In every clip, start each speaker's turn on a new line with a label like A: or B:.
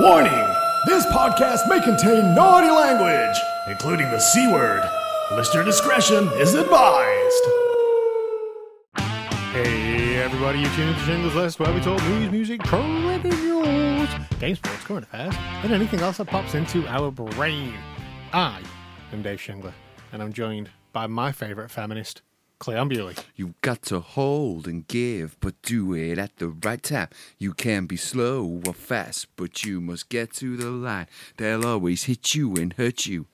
A: Warning! This podcast may contain naughty language, including the C word. Listener discretion is advised.
B: Hey everybody, you're tuned to Jingles List, where we talk movies, music, trending news, game sports, current affairs, and anything else that pops into our brain. I am Dave Shingler, and I'm joined by my favourite feminist, Bewley.
C: You got to hold and give, but do it at the right time. You can be slow or fast, but you must get to the line. They'll always hit you and hurt you.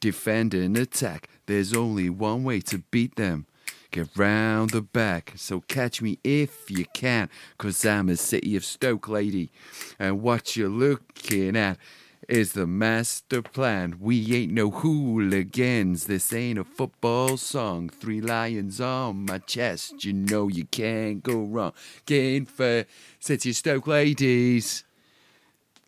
C: Defend and attack. There's only one way to beat them. Get round the back, so catch me if you can, cause I'm a City of Stoke lady. And what you're looking at is the master plan. We ain't no hooligans. This ain't a football song. Three lions on my chest. You know you can't go wrong. Getting for City of Stoke ladies.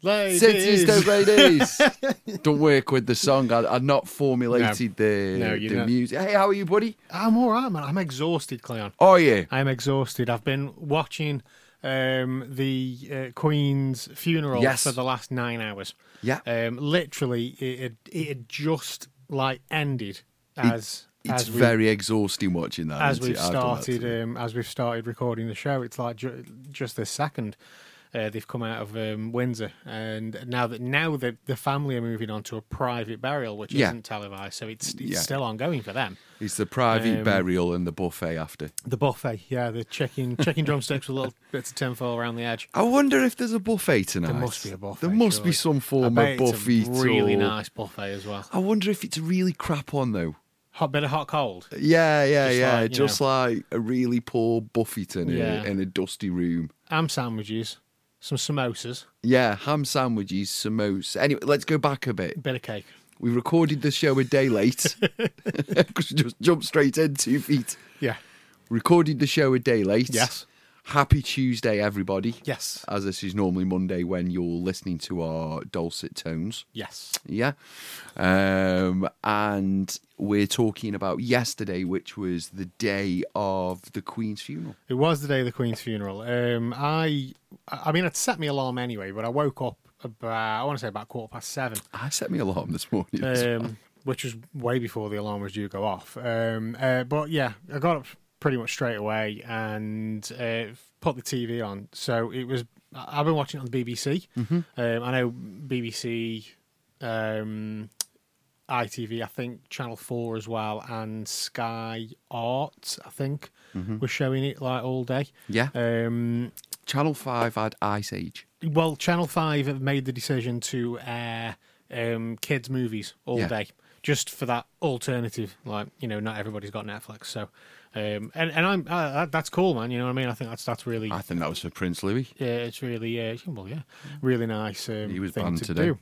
C: Ladies. City Stoke ladies. Don't work with the song. I, I've not formulated the,
B: No,
C: the
B: not.
C: music. Hey, how are you, buddy?
B: I'm alright, man. I'm exhausted, Cleon.
C: Oh, yeah.
B: I'm exhausted. I've been watching um, the uh, Queen's funeral
C: Yes.
B: for the last nine hours.
C: Yeah.
B: Um, literally, it had, it had just like ended as
C: It's
B: as we,
C: very exhausting watching that.
B: as we've
C: it? I've done that
B: started um, as we've started recording the show. It's like ju- just this second. Uh, they've come out of um, Windsor, and now that now the the family are moving on to a private burial, which
C: Yeah.
B: isn't televised, so it's it's
C: Yeah.
B: still ongoing for them.
C: It's the private
B: um,
C: burial and the buffet after.
B: The buffet, yeah, the chicken chicken drumsticks with little bits of tinfoil around the edge.
C: I wonder if there's a buffet tonight.
B: There must be a buffet.
C: There must
B: surely.
C: be some form of buffet.
B: a really
C: or-
B: nice buffet as well.
C: I wonder if it's really crap on though.
B: Hot bit of hot cold.
C: Yeah, yeah,
B: Just
C: yeah.
B: like,
C: Just like a really poor Buffeton in, a, in a dusty room.
B: Ham sandwiches, some samosas,
C: Yeah, ham sandwiches, samosa. Anyway, let's go back a bit.
B: bit of cake.
C: We recorded the show a day late because we just jumped straight in two feet.
B: Yeah.
C: Recorded the show a day late.
B: Yes.
C: Happy Tuesday, everybody.
B: Yes.
C: As this is normally Monday when you're listening to our dulcet tones.
B: Yes.
C: Yeah. Um, and we're talking about yesterday, which was the day of the Queen's funeral.
B: It was the day of the Queen's funeral. Um, I, I mean, it set me alarm anyway, but I woke up about, I want to say about quarter past seven,
C: I set me alarm this morning. as well.
B: um, which was way before the alarm was due to go off. Um, uh, but yeah, I got up pretty much straight away and uh, put the TV on. So it was, I've been watching it on the BBC. Um, I know BBC, um, ITV, I think Channel 4 as well, and Sky Art, I think, was showing it like all day.
C: yeah.
B: Um,
C: Channel 5 had Ice Age.
B: well, Channel Five have made the decision to air um, kids' movies all
C: Yeah.
B: day, just for that alternative. Like you know, not everybody's got Netflix, so um, and and I'm uh, that- that's cool, man. You know what I mean? I think that's that's really
C: I think that was for Prince Louis.
B: yeah, it's really uh, well, yeah, really nice. Um,
C: He was
B: thing
C: banned
B: to
C: today.
B: do.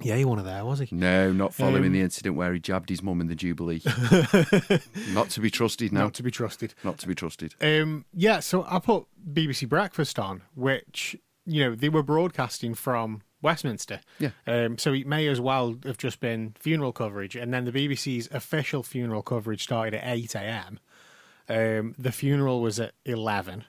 B: Yeah, he of there, was he?
C: No, not following
B: Um,
C: the incident where he jabbed his mum in the Jubilee. not to be trusted now.
B: Not to be trusted.
C: Not to be trusted.
B: Um, yeah, so I put BBC Breakfast on, which you know they were broadcasting from Westminster.
C: Yeah.
B: Um, so it may as well have just been funeral coverage, and then the BBC's official funeral coverage started at eight a.m. Um, the funeral was at 11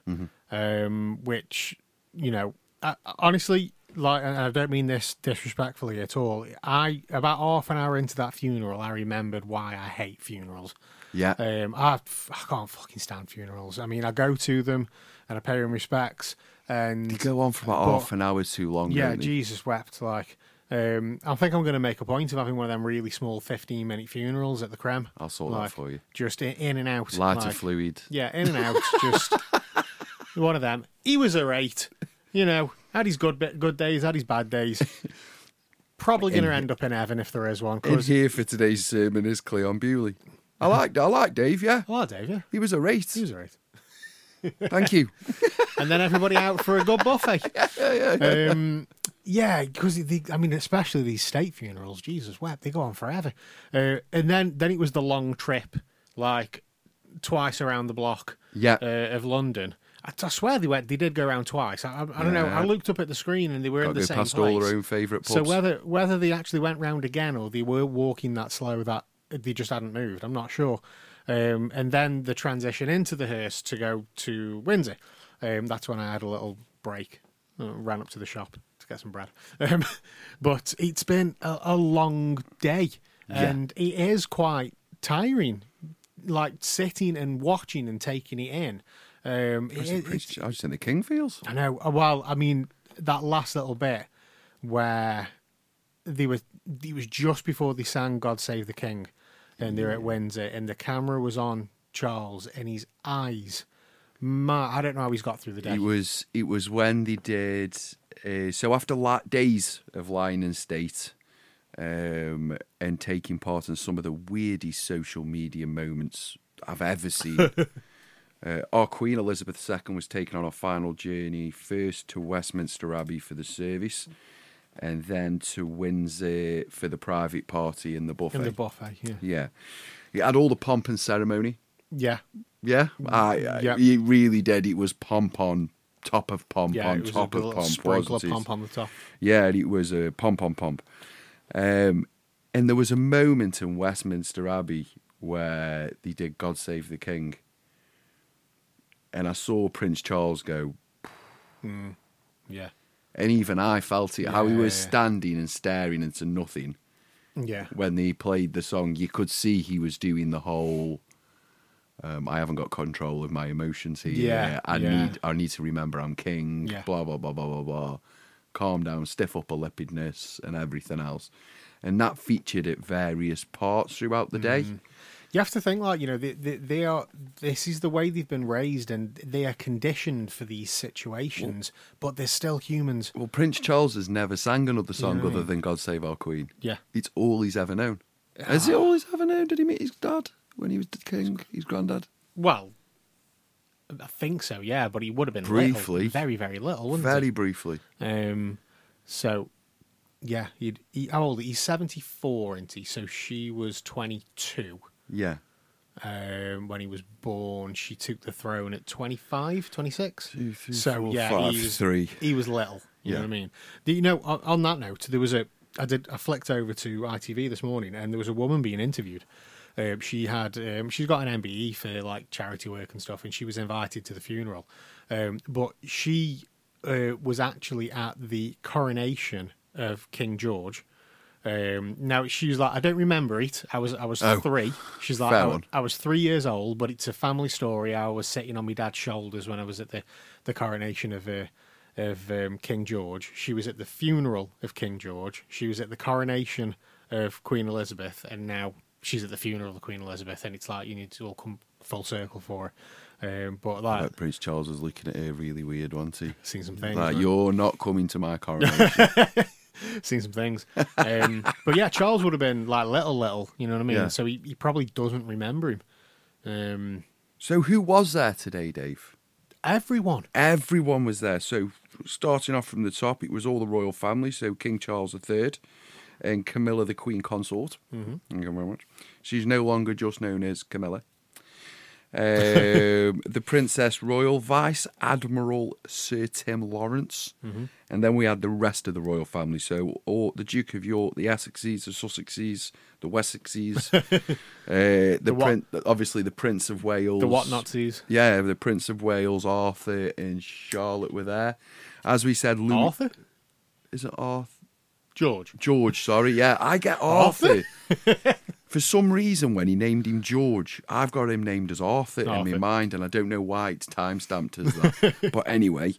B: um, which you know, I, honestly, like, and I don't mean this disrespectfully at all. I about half an hour into that funeral, I remembered why I hate funerals.
C: Yeah.
B: Um, I, I can't fucking stand funerals. I mean, I go to them and I pay them respects. And
C: They go on for about
B: but-
C: half an hour too long.
B: yeah. Jesus wept. Like, um, I think I'm going to make a point of having one of them really small 15 minute funerals at the Creme.
C: I'll sort that
B: Like,
C: for you.
B: Just in, and out.
C: Lighter
B: like-
C: fluid.
B: Yeah, in and out. just one of them. He was a rate. You know, had his good good days, had his bad days. Probably going to end up in heaven if there is one.
C: In here for today's sermon is Cleon Bewley. I like I like Dave, yeah.
B: oh, Dave, yeah,
C: He was a rate.
B: he was a rate.
C: Thank you.
B: and then everybody out for a good buffet.
C: yeah, yeah.
B: Um, yeah, because I mean, especially these state funerals, Jesus wept, they go on forever. Uh, and then then it was the long trip, like twice around the block
C: Yeah.
B: uh, of London. I, I swear they went. They did go around twice. I, I, I don't know. I looked up at the screen and they were in the same
C: past
B: place.
C: all their own favourite pubs.
B: So whether whether they actually went round again or they were walking that slow that they just hadn't moved, I'm not sure. Um, and then the transition into the hearse to go to Windsor. Um, that's when I had a little break. Uh, ran up to the shop get some bread. Um, but it's been a, a long day, and it is quite tiring, like sitting and watching and taking it in. Um, it,
C: I
B: it-
C: I just think the king feels.
B: I know. uh, Well, I mean, that last little bit where they were, it was just before they sang "God Save the King," and they were at Windsor, and the camera was on Charles, and his eyes. Ma, I don't know how he's got through the day.
C: It was it was when they did uh, so after la- days of lying in state um, and taking part in some of the weirdest social media moments I've ever seen. uh, our Queen Elizabeth II was taken on a final journey first to Westminster Abbey for the service, and then to Windsor for the private party in the buffet.
B: in the buffet. Yeah,
C: yeah, it had all the pomp and ceremony.
B: yeah,
C: Yeah, I, I
B: Yeah.
C: it really did. It was pomp on top of pomp
B: yeah.
C: on top of pomp,
B: sprinkle of on the top.
C: Yeah, it was a pomp on pomp. Um, and there was a moment in Westminster Abbey where they did "God Save the King," and I saw Prince Charles go,
B: Yeah,
C: and even I felt it. how he was
B: Yeah.
C: standing and staring into nothing
B: yeah,
C: when they played the song. You could see he was doing the whole. Um, I haven't got control of my emotions here.
B: Yeah,
C: I
B: yeah.
C: need. I need to remember I'm king.
B: Yeah.
C: Blah blah blah blah blah blah. Calm down, stiff upper lippedness, and everything else. And that featured at various parts throughout the day.
B: Mm-hmm. You have to think like you know they, they they are this is the way they've been raised and they are conditioned for these situations, but they're still humans.
C: Well, Prince Charles has never sang another song
B: Yeah.
C: other than "God Save Our Queen."
B: Yeah,
C: It's all he's ever known. Has he always ever known? Did he meet his dad when he was the king? His granddad.
B: well, I think so. Yeah, but he would have been
C: Briefly.
B: little, very very little, wouldn't
C: Very briefly.
B: Um, so yeah, he'd, he how old? He's seventy four, isn't he? So she was twenty two.
C: Yeah.
B: Um, when he was born, she took the throne at 25, 26.
C: Two, three,
B: so
C: four,
B: yeah,
C: five,
B: he was,
C: three.
B: He was little. You know
C: Yeah.
B: what I mean? Do you know? On, on that note, there was a. I did. I flicked over to ITV this morning, and there was a woman being interviewed. Um, she had. Um, she's got an MBE for like charity work and stuff, and she was invited to the funeral. Um, but she uh, was actually at the coronation of King George. Um, now she was like, I don't remember it. I was I was
C: Oh,
B: three. She's like, I. I was three years old, but it's a family story. I was sitting on my dad's shoulders when I was at the, the coronation of uh, of um, King George. She was at the funeral of King George. She was at the coronation of Queen Elizabeth, and now she's at the funeral of Queen Elizabeth. And it's like you need to all come full circle for her. Um, but like,
C: Like Prince Charles was looking at her really weird, wasn't he?
B: seen some things.
C: Like,
B: right?
C: you're not coming to my coronation.
B: seen some things. Um, but yeah, Charles would have been like little, little. You know what I mean?
C: Yeah.
B: So he, he probably doesn't remember him. Um,
C: so, who was there today, Dave?
B: everyone.
C: Everyone was there. So, starting off from the top, it was all the royal family. So, King Charles III and Camilla, the Queen Consort. Mm-hmm. Thank you very much. She's no longer just known as Camilla. Um, the Princess Royal, Vice Admiral Sir Tim Laurence, and then we had the rest of the royal family. So, all the Duke of York, the Essexes, the Sussexes, the Wessexes, uh, the,
B: what-
C: prin- obviously the Prince of Wales,
B: The what Nazis?
C: yeah, the Prince of Wales, Arthur, and Charlotte were there. As we said, Louis.
B: Arthur?
C: Is it Arthur?
B: George.
C: George, sorry. Yeah, I get Arthur. For some reason, when he named him George, I've got him named as Arthur, in my mind, and I don't know why it's time stamped as that. but anyway,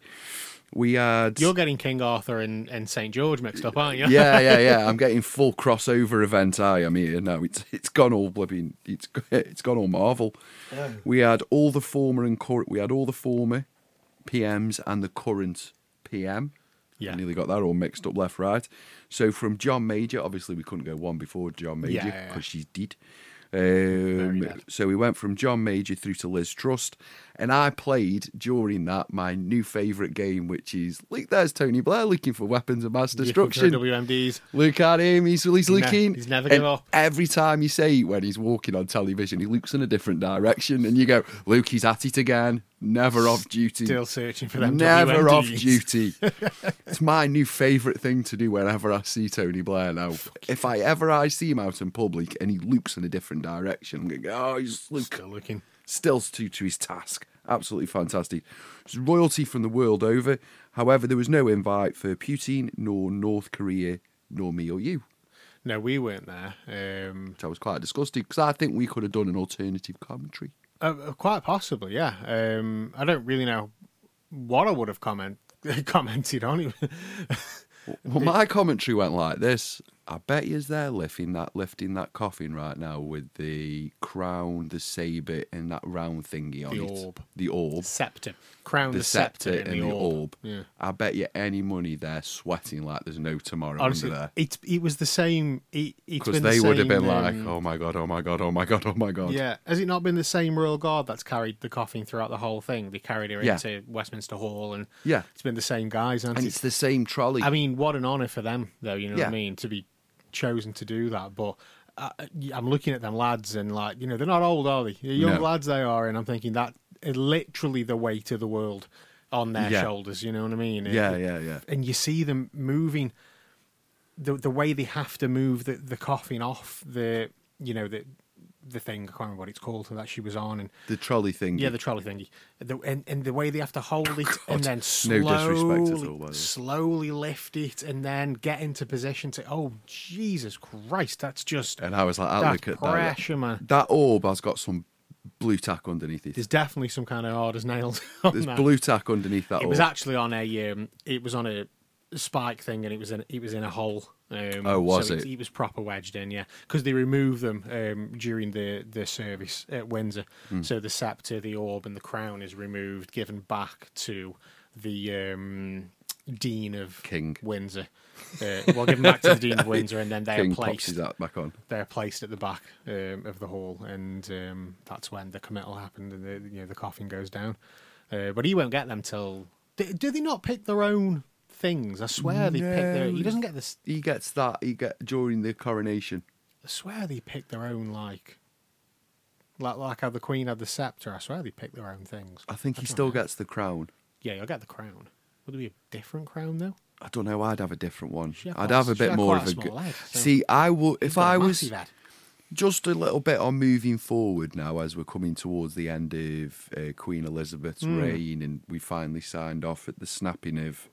C: we had.
B: You're getting King Arthur and, and St. George mixed up, aren't you?
C: yeah, yeah, yeah. I'm getting full crossover event. I am here now. It's it's gone all blipping. It's it's gone all Marvel. We had all the former and current. We had all the former PMs and the current PM.
B: Yeah.
C: I nearly got that all mixed up left right. So from John Major, obviously we couldn't go one before John Major because
B: yeah, yeah.
C: she's dead. Um, so we went from John Major through to Liz Truss, and I played during that my new favourite game, which is look, there's Tony Blair looking for weapons of mass destruction.
B: WMDs.
C: Look at him, he's, he's
B: ne-
C: looking.
B: he's never give up.
C: Every time you say when he's walking on television, he looks in a different direction, and you go, Luke, he's at it again. Never off duty.
B: Still searching for them
C: Never off duty. it's my new favourite thing to do whenever I see Tony Blair now. If I ever I see him out in public and he looks in a different direction, I'm going oh, he's look,
B: Still looking.
C: still true to his task. Absolutely fantastic. It's royalty from the world over. However, there was no invite for Putin, nor North Korea, nor me or you.
B: No, we weren't there. Um,
C: Which I was quite disgusted because I think we could have done an alternative commentary.
B: Uh, uh, quite possibly, yeah. Um, I don't really know what I would have comment commented on.
C: Well, my commentary went like this. I bet you's there lifting that lifting that coffin right now with the crown, the sabre, and that round thingy on it.
B: The
C: it.
B: orb.
C: The orb.
B: scepter, crown,
C: The,
B: the,
C: scepter
B: scepter,
C: and the orb.
B: Yeah.
C: I bet you any money they're sweating like there's no tomorrow
B: Honestly,
C: under there.
B: it it was the same. It,
C: Because
B: the
C: they would have been like,
B: um,
C: oh my god, oh my god, oh my god, oh my god.
B: Yeah, has it not been the same royal guard that's carried the coffin throughout the whole thing? They carried her
C: Yeah.
B: into Westminster Hall, and
C: Yeah.
B: it's been the same guys.
C: And
B: it?
C: it's the same trolley.
B: I mean, what an honour for them, though. You know what I mean? To be chosen to do that, but. Uh, I'm looking at them lads, and like you know, they're not old, are they? They're young
C: No.
B: lads they are, and I'm thinking that is literally the weight of the world on their
C: Yeah.
B: shoulders. You know what I mean?
C: yeah,
B: It-
C: yeah, yeah.
B: and you see them moving the the way they have to move the, the coffin off the you know the the thing I can't remember what it's called that she was on and
C: The trolley thing.
B: yeah the trolley thingy the, and and the way they have to hold it and then
C: No
B: slowly
C: at all, by the way.
B: slowly lift it and then get into position to oh Jesus Christ that's just
C: And I was like, I look at that.
B: man
C: That orb has got some blue tack underneath it.
B: there's definitely some kind of hard as nails
C: There's
B: that.
C: blue tack underneath that
B: It
C: orb.
B: was actually on a um, it was on a spike thing, and it was in it was in a hole. Um,
C: Oh, was
B: so
C: it?
B: It was proper wedged in, yeah, because they removed them um, during the the service at Windsor.
C: Hmm.
B: So the scepter, the orb, and the crown is removed, given back to the um, dean of
C: King.
B: Windsor. Uh, well, given back to the dean of Windsor, and then they're
C: King pops
B: placed
C: his hat back on.
B: they're placed at the back um, of the hall, and um, that's when the committal happened and the you know the coffin goes down. Uh, but he won't get them till. Do, do they not pick their own things? I swear they pick their. He doesn't get this.
C: He gets that. He get during the coronation.
B: I swear they pick their own like. Like, like how the Queen had the scepter, I swear they pick their own things.
C: I think he still
B: know.
C: gets the crown.
B: Yeah, you'll get the crown. Would it be a different crown though?
C: I don't know. I'd have a different one. I'd
B: quite-
C: have a bit more of
B: a head, so-
C: See, I would if
B: He's got a
C: I was
B: head.
C: just a little bit on moving forward now as we're coming towards the end of uh, Queen Elizabeth's
B: Hmm.
C: reign, and we finally signed off at the snapping of.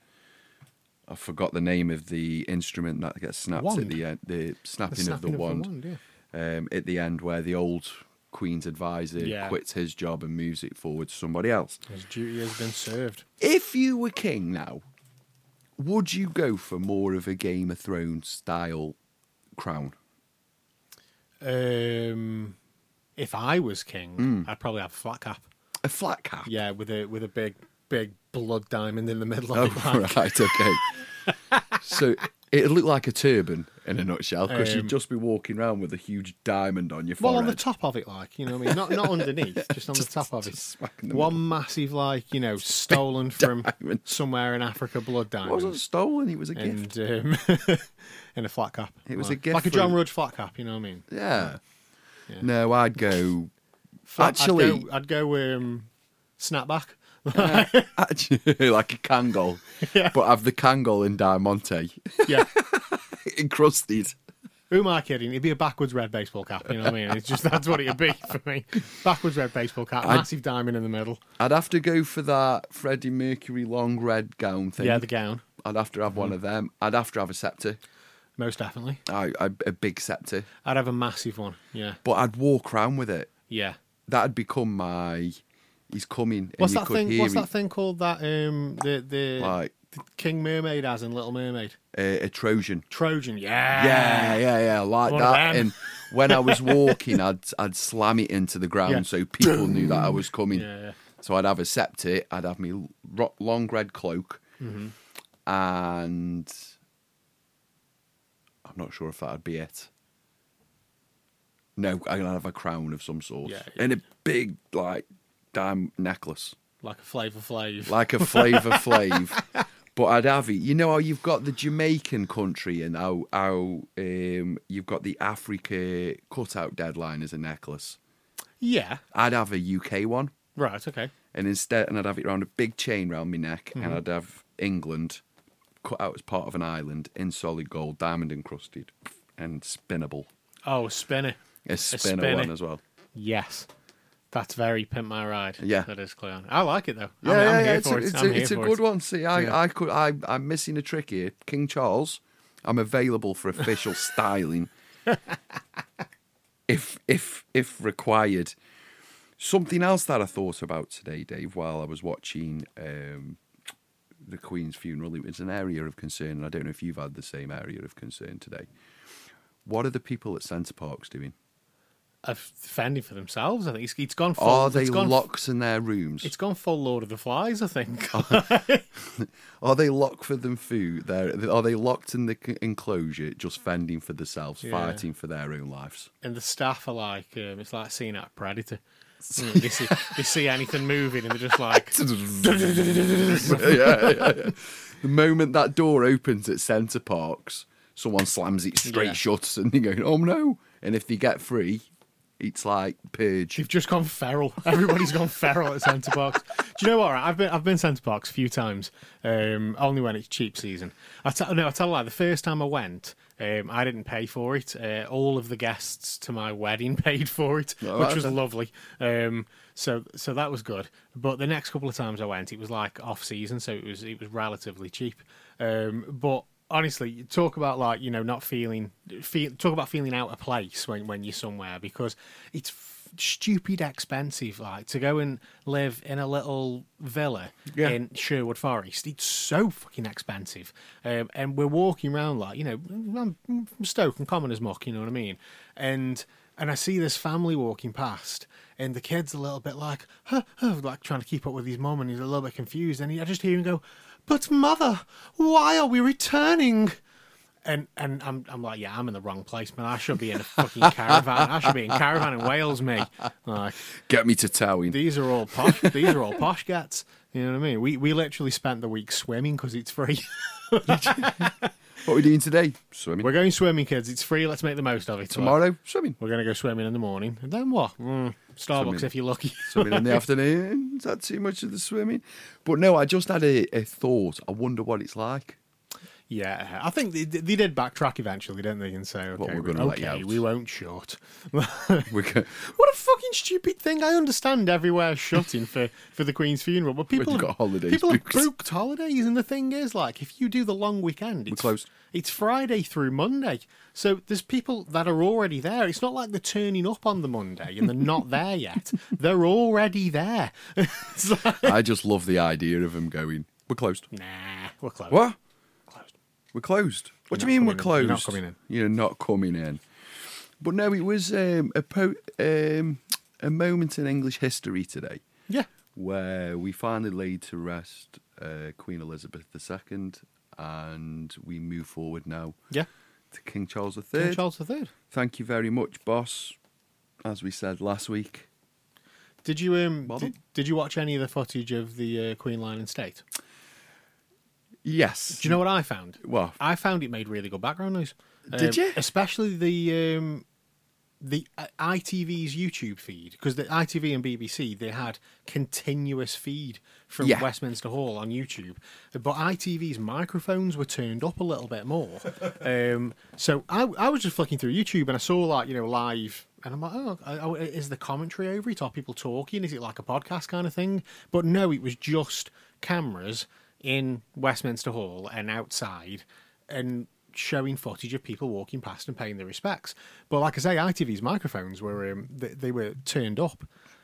C: I forgot the name of the instrument that gets snapped at the end. The
B: The
C: snapping, of the
B: snapping
C: wand.
B: yeah.
C: um, at the end where the old Queen's advisor
B: Yeah.
C: quits his job and moves it forward to somebody else.
B: His duty has been served.
C: If you were king now, would you go for more of a Game of Thrones style crown?
B: Um, if I was king,
C: Hmm.
B: I'd probably have a flat cap.
C: A flat cap?
B: Yeah, with a with a big big blood diamond in the middle of it.
C: Oh,
B: like-
C: right, okay. so it'd look like a turban in a nutshell because
B: Um,
C: you'd just be walking around with a huge diamond on your forehead.
B: Well, on the top of it, like you know, what I mean, not not underneath, just on
C: Just-
B: the top of it.
C: smack in the
B: One massive, like you know, stolen from
C: diamond.
B: somewhere in Africa, blood diamond.
C: It wasn't stolen, it was a gift.
B: and um, in a flat cap.
C: It was a
B: like,
C: gift
B: like a John Rudge flat cap. You know what I mean?
C: Yeah.
B: Yeah.
C: No, I'd go.
B: Flat-
C: Actually-
B: I'd go, I'd go um, snapback.
C: Actually, like a Kangol,
B: Yeah.
C: but have the Kangol in Diamante
B: yeah.
C: encrusted.
B: Who am I kidding? It'd be a backwards red baseball cap. You know what I mean? It's just that's what it'd be for me. Backwards red baseball cap,
C: I'd-
B: massive diamond in the middle.
C: I'd have to go for that Freddie Mercury long red gown thing.
B: Yeah, the gown,
C: I'd have to have one mm-hmm. of them. I'd have to have a scepter,
B: most definitely.
C: I, I, a big scepter.
B: I'd have a massive one. Yeah,
C: But I'd walk around with it.
B: yeah.
C: That'd become my. He's coming.
B: What's
C: and
B: that thing? What's that thing called? That um, the the
C: Like
B: King Mermaid has in Little Mermaid.
C: a, a Trojan.
B: Trojan. Yeah.
C: Yeah, yeah, yeah, like
B: One
C: that. And when I was walking, I'd I'd slam it into the ground
B: Yeah.
C: so people knew that I was coming.
B: Yeah, yeah.
C: So I'd have a scepter, I'd have my long red cloak,
B: Mm-hmm.
C: and I'm not sure if that'd be it. No, I'd have a crown of some sort
B: yeah.
C: and a big like dime necklace,
B: Like a Flavor Flav.
C: like a Flavor Flav. But I'd have it. You know how you've got the Jamaican country and how how um, you've got the Africa cutout deadline as a necklace.
B: yeah.
C: I'd have a UK one.
B: Right. Okay.
C: and instead, and I'd have it around a big chain round my neck,
B: Mm-hmm.
C: and I'd have England cut out as part of an island in solid gold, diamond encrusted, and spinnable.
B: Oh, a spinner.
C: A spinner,
B: spinner.
C: one as well.
B: Yes. That's very pimp my ride.
C: Yeah.
B: that is Cleon. I like it though.
C: Yeah,
B: I'm,
C: yeah,
B: I'm
C: yeah, it's
B: for
C: a,
B: it.
C: it's a, it's a good
B: it.
C: one. See, I,
B: Yeah.
C: I could, I, I'm missing a trick here. King Charles, I'm available for official styling, if if if required. Something else that I thought about today, Dave, while I was watching um, the Queen's funeral, it was an area of concern, and I don't know if you've had the same area of concern today. What are the people at Center Parcs doing?
B: Uh, fending for themselves. I think it's, it's gone. Full,
C: Are they
B: it's gone,
C: locks in their rooms?
B: It's gone full Lord of the Flies. I think.
C: Are they locked for them food? They're, are they locked in the enclosure, just fending for themselves,
B: Yeah.
C: fighting for their own lives?
B: and the staff are like, um, it's like seeing a predator. Mm, they, see, they see anything moving and they're just like,
C: yeah, yeah, yeah. The moment that door opens at Center Parcs, someone slams it straight
B: Yeah.
C: shut, and you're going, "Oh no!" And if they get free, it's like purge.
B: They've just gone feral. Everybody's gone feral at Center Parcs. Do you know what? I've been I've been Center Parcs a few times. Um, only when it's cheap season. I tell no, I tell a lie. The first time I went, um, I didn't pay for it. Uh, all of the guests to my wedding paid for it,
C: Oh,
B: which was lovely. Um, so so that was good. But the next couple of times I went, it was like off season, so it was it was relatively cheap. Um, but honestly, you talk about like you know not feeling feel, talk about feeling out of place when when you're somewhere because it's f- stupid expensive. Like to go and live in a little villa
C: Yeah.
B: in Sherwood Forest, it's so fucking expensive. Um, and we're walking around like you know I'm Stoke and common as muck, you know what I mean, and. And I see this family walking past, and the kid's a little bit like, huh, huh, like trying to keep up with his mum, and he's a little bit confused. And he, I just hear him go, "But mother, why are we returning?" And and I'm I'm like, yeah, I'm in the wrong place, man. I should be in a fucking caravan. I should be in caravan in Wales, me. Like
C: Get me to Towyn.
B: these are all posh. these are all posh gats. You know what I mean? We we literally spent the week swimming because it's free.
C: What are we doing today? Swimming.
B: We're going swimming, kids. It's free. Let's make the most of it.
C: Tomorrow, swimming.
B: we're gonna go swimming in the morning, and then what? Mm, Starbucks if you're lucky.
C: Swimming in the afternoon. Is that too much of the swimming? But no, I just had a, a thought. I wonder what it's like.
B: Yeah, I think they, they did backtrack eventually, didn't they? And say, okay,
C: Well, we're gonna let you
B: okay,
C: out.
B: we won't shut.
C: We're go-
B: What a fucking stupid thing! I understand everywhere shutting for, for the Queen's funeral, but people
C: you've got holidays
B: people
C: booked.
B: have booked holidays, and the thing is, like, if you do the long weekend, it's
C: closed.
B: It's Friday through Monday, so there's people that are already there. It's not like they're turning up on the Monday and they're not there yet. They're already there. Like,
C: I just love the idea of them going, we're closed.
B: nah, we're closed.
C: What? We're closed. What
B: You're
C: do you mean we're
B: in.
C: closed?
B: You're not coming in.
C: You're not coming in. But no, it was um, a po- um, a moment in English history today
B: Yeah,
C: where we finally laid to rest uh, Queen Elizabeth II, and we move forward now
B: yeah.
C: to King Charles III.
B: King Charles III.
C: Thank you very much, boss. As we said last week,
B: Did you um did, did you watch any of the footage of the uh, Queen Line in State?
C: Yes.
B: Do you know what I found?
C: Well,
B: I found it made really good background noise.
C: Did
B: Um,
C: you?
B: Especially the um, the uh, ITV's YouTube feed because the ITV and BBC they had continuous feed from
C: Yeah.
B: Westminster Hall on YouTube, but ITV's microphones were turned up a little bit more. um, so I, I was just flicking through YouTube and I saw like you know live. And I'm like, oh, oh, is the commentary over it? Are people talking? Is it like a podcast kind of thing? But no, it was just cameras in Westminster Hall and outside, and showing footage of people walking past and paying their respects. But like I say, ITV's microphones were um, they, they were turned up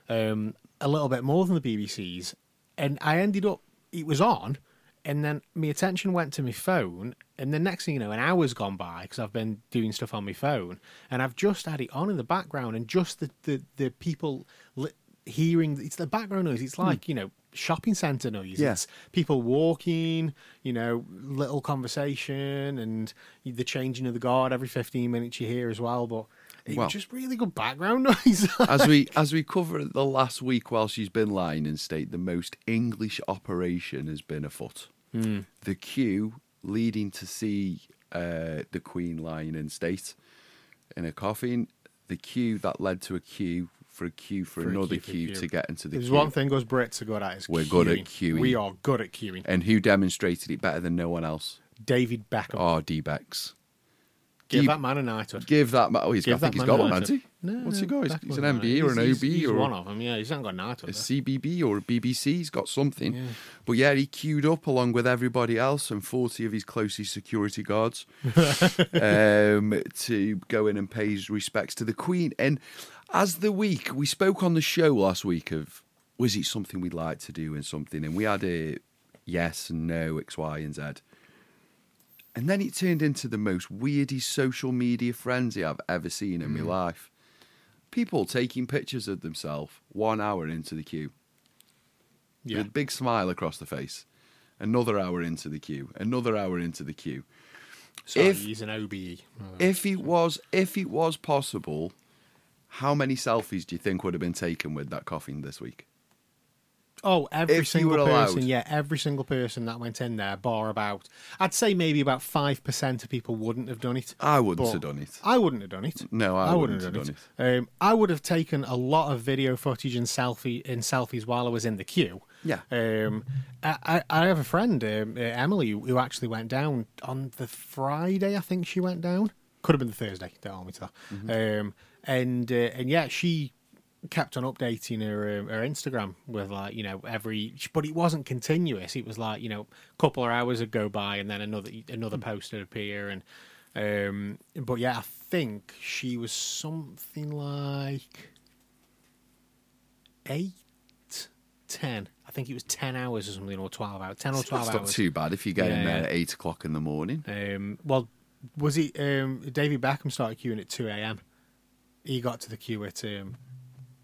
B: um, a little bit more than the BBC's, and I ended up it was on, and then my attention went to my phone, and the next thing you know, an hour's gone by because I've been doing stuff on my phone, and I've just had it on in the background, and just the the, the people li- hearing it's the background noise. It's like you know shopping centre noise.
C: Yeah.
B: People walking, you know, little conversation, and the changing of the guard every fifteen minutes you hear as well. But it
C: Well-
B: was just really good background noise.
C: as we as we cover the last week while she's been lying in state, the most English operation has been afoot. The queue leading to see uh, the Queen lying in state in a coffin. The queue that led to a queue for a queue for,
B: For
C: another
B: queue
C: queue to get into the
B: There's
C: queue.
B: one thing us Brits are good at is
C: We're good at
B: queuing.
C: queuing.
B: We are good at queuing.
C: And who demonstrated it better than no one else?
B: David Beckham.
C: Oh, D-Bex.
B: Give that man a knighthood.
C: Give that man. Oh, he's
B: Give
C: got, I think he's got
B: a
C: one, hasn't he?
B: No,
C: What's he got? He's, he's an
B: a
C: MBE or an OB
B: he's, he's
C: or
B: one of them. Yeah, he's not got a knighthood.
C: a. CBB or a BBC. He's got something. But yeah, he queued up along with everybody else and 40 of his closest security guards um, to go in and pay his respects to the Queen. And as the week, we spoke on the show last week of was it something we'd like to do and something, and we had a yes and no, X, Y, and Z. And then it turned into the most weirdy social media frenzy I've ever seen in my mm. life. People taking pictures of themselves one hour into the queue
B: Yeah.
C: with a big smile across the face. Another hour into the queue. Another hour into the queue.
B: Sorry,
C: if-
B: he's an OBE.
C: If it was, if it was possible, how many selfies do you think would have been taken with that coffin this week?
B: Oh, every
C: If
B: single
C: were allowed.
B: person, yeah, every single person that went in there, bar about, I'd say maybe about five percent of people wouldn't have done it.
C: I wouldn't have done it.
B: I wouldn't have done it.
C: No, I wouldn't have done it.
B: Um, I would have taken a lot of video footage and selfie in selfies while I was in the queue.
C: Yeah.
B: Um, I, I, I have a friend, um, uh, Emily, who, who actually went down on the Friday. I think she went down. Could have been the Thursday. Don't hold me to that.
C: Mm-hmm.
B: Um, and uh, and yeah, she kept on updating her um, her Instagram with like you know every, but it wasn't continuous. It was like you know a couple of hours would go by and then another another post would appear and. Um, but yeah, I think she was something like eight, ten. I think it was ten hours or something, or twelve hours, ten or twelve
C: That's not too bad if you get in there
B: yeah.
C: at eight o'clock in the morning.
B: Um, well, was it um, David Beckham started queuing at two a.m. He got to the queue at um,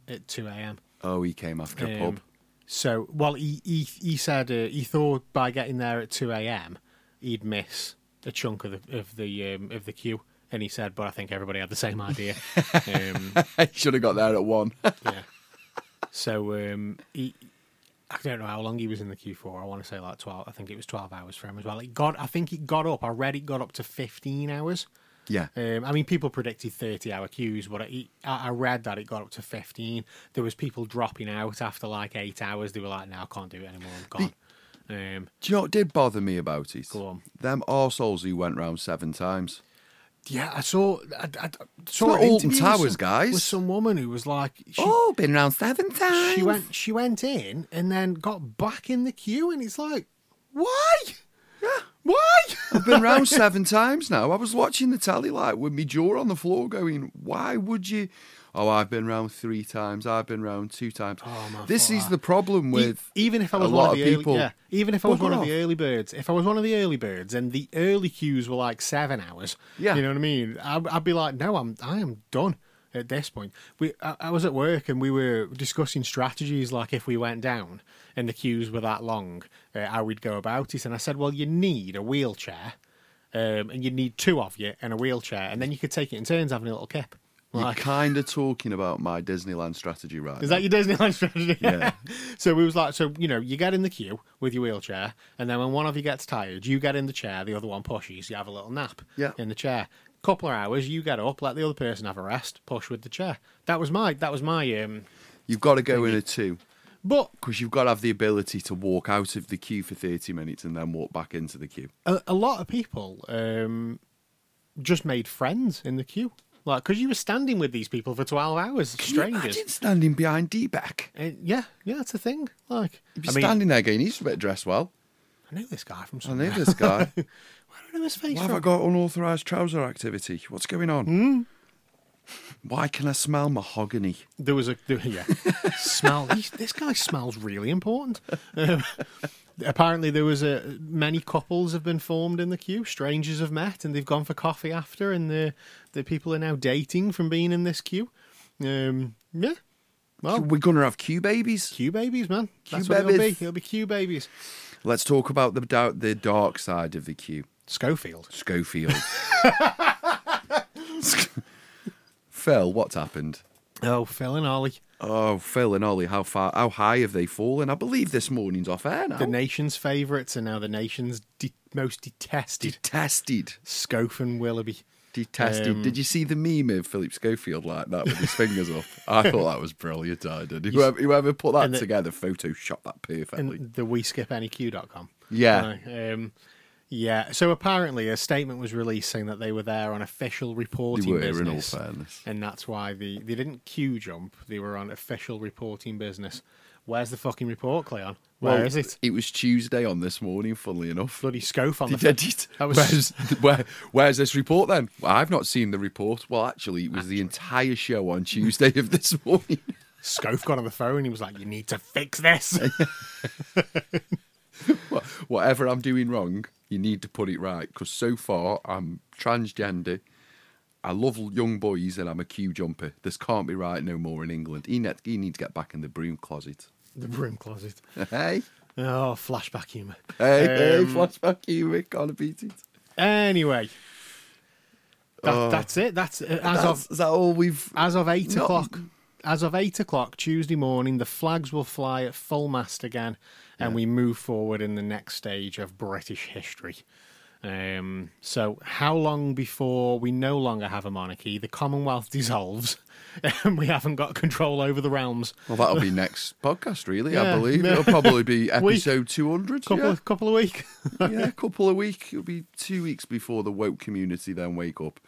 B: at two a.m.
C: Oh, he came after a
B: Um,
C: pub.
B: So, well, he he, he said uh, he thought by getting there at two a.m. he'd miss a chunk of the of the um, of the queue, and he said, but I think everybody had the same idea. um,
C: he should have got there at one.
B: yeah. So um, he, I don't know how long he was in the queue for. I want to say like twelve. I think it was twelve hours for him as well. It got. I think it got up. I read it got up to fifteen hours.
C: Yeah.
B: Um, I mean, people predicted thirty-hour queues, but I, I read that it got up to fifteen. There was people dropping out after like eight hours. They were like, "No, I can't do it anymore. I'm gone." Um,
C: Do you know what did bother me about it?
B: Go on.
C: Them arseholes who went round seven times.
B: yeah, I saw. I, I saw
C: not Alton
B: with
C: Towers,
B: some-
C: guys.
B: With some woman who was like, she,
C: oh, been round seven times.
B: she went she went in and then got back in the queue and it's like why why
C: I've been round seven times now. I was watching the tally like with me jaw on the floor going, why would you? Oh, I've been round three times. I've been round two times.
B: Oh, man,
C: this is
B: that.
C: the problem
B: E-
C: with
B: even if I
C: a
B: was
C: lot
B: one of
C: of
B: the
C: people.
B: early, yeah, even if I was
C: Bugger
B: one of the early birds, if I was one of the early birds and the early queues were like seven hours,
C: Yeah.
B: you know what I mean, I'd, I'd be like, no, I'm I am done at this point. We I, I was at work and we were discussing strategies like if we went down and the queues were that long, uh, how we'd go about it, and I said, well, you need a wheelchair, um, and you need two of you and a wheelchair, and then you could take it in turns having a little kip.
C: You're kind of talking about my Disneyland strategy right
B: is
C: now.
B: that your Disneyland strategy?
C: Yeah.
B: so we was like, so you know, you get in the queue with your wheelchair, and then when one of you gets tired, you get in the chair, the other one pushes, you have a little nap
C: Yeah.
B: in the chair. Couple of hours, you get up, let the other person have a rest, push with the chair. That was my that was my um.
C: You've got to go in a two
B: But
C: because you've got to have the ability to walk out of the queue for 30 minutes and then walk back into the queue.
B: a, a lot of people um just made friends in the queue, like because you were standing with these people for twelve hours,
C: Can you
B: strangers.
C: imagine standing behind D-back?
B: Uh, yeah, yeah, that's a thing. Like,
C: You'd be
B: I mean,
C: standing there going, he's a bit dressed well.
B: I knew this guy from somewhere
C: I
B: somewhere.
C: know this guy.
B: Where do I know his face
C: Why have? I got unauthorised trouser activity? What's going on?
B: Hmm?
C: Why can I smell mahogany?
B: There was a there, yeah smell. He's, this guy smells really important. Um, apparently, there was a many couples have been formed in the queue. Strangers have met and they've gone for coffee after, and the the people are now dating from being in this queue. Um, yeah, well,
C: We're going to have queue babies.
B: queue babies, man. That's
C: Queue
B: what it'll be.
C: babies.
B: It'll be queue babies.
C: Let's talk about the the dark side of the queue.
B: Schofield.
C: Schofield. Phil, what's happened?
B: Oh, Phil and Ollie,
C: Oh, Phil and Ollie, how far, how high have they fallen? I believe this morning's off air now.
B: the nation's favourites, and now the nation's de- most detested.
C: Detested.
B: Scof and Willoughby.
C: Detested.
B: Um,
C: did you see the meme of Philip Schofield like that with his fingers up? I thought that was brilliant. I did. Whoever, whoever put that
B: And the-
C: together photoshopped that perfectly.
B: and the we skip anyq.com.
C: Yeah.
B: Right, um, Yeah. So apparently, a statement was released saying that they were there on official
C: They
B: reporting
C: were, in all
B: business,
C: fairness.
B: and that's why they they didn't queue jump. They were on official reporting business. Where's the fucking report, Cleon? Where
C: Well,
B: is it?
C: It was Tuesday on this morning, funnily enough.
B: Bloody scope on the.
C: Did it?
B: That was-
C: where's, where, where's this report then? Well, I've not seen the report. Well, actually, it was the entire show on Tuesday of this morning.
B: Scope got on the phone. He was like, "You need to fix this."
C: Whatever I'm doing wrong, you need to put it right. Because so far, I'm transgender. I love young boys and I'm a queue jumper. This can't be right no more in England. He, need, he needs to get back in the broom closet.
B: the broom closet.
C: Hey,
B: Oh, flashback humour.
C: hey, hey,
B: Um,
C: flashback humour. can't beat it.
B: Anyway, that,
C: Oh.
B: that's it. That's uh, as
C: That's,
B: of
C: is that all we've.
B: as of eight
C: No.
B: o'clock. As of eight o'clock Tuesday morning, the flags will fly at full mast again, and we move forward in the next stage of British history. Um, so, how long before we no longer have a monarchy, the Commonwealth dissolves, and we haven't got control over the realms?
C: Well, that'll be next podcast, really. I
B: Yeah.
C: believe it'll probably be episode 200.
B: Couple
C: yeah.
B: couple of week.
C: yeah, a couple of weeks. It'll be two weeks before the woke community then wake up.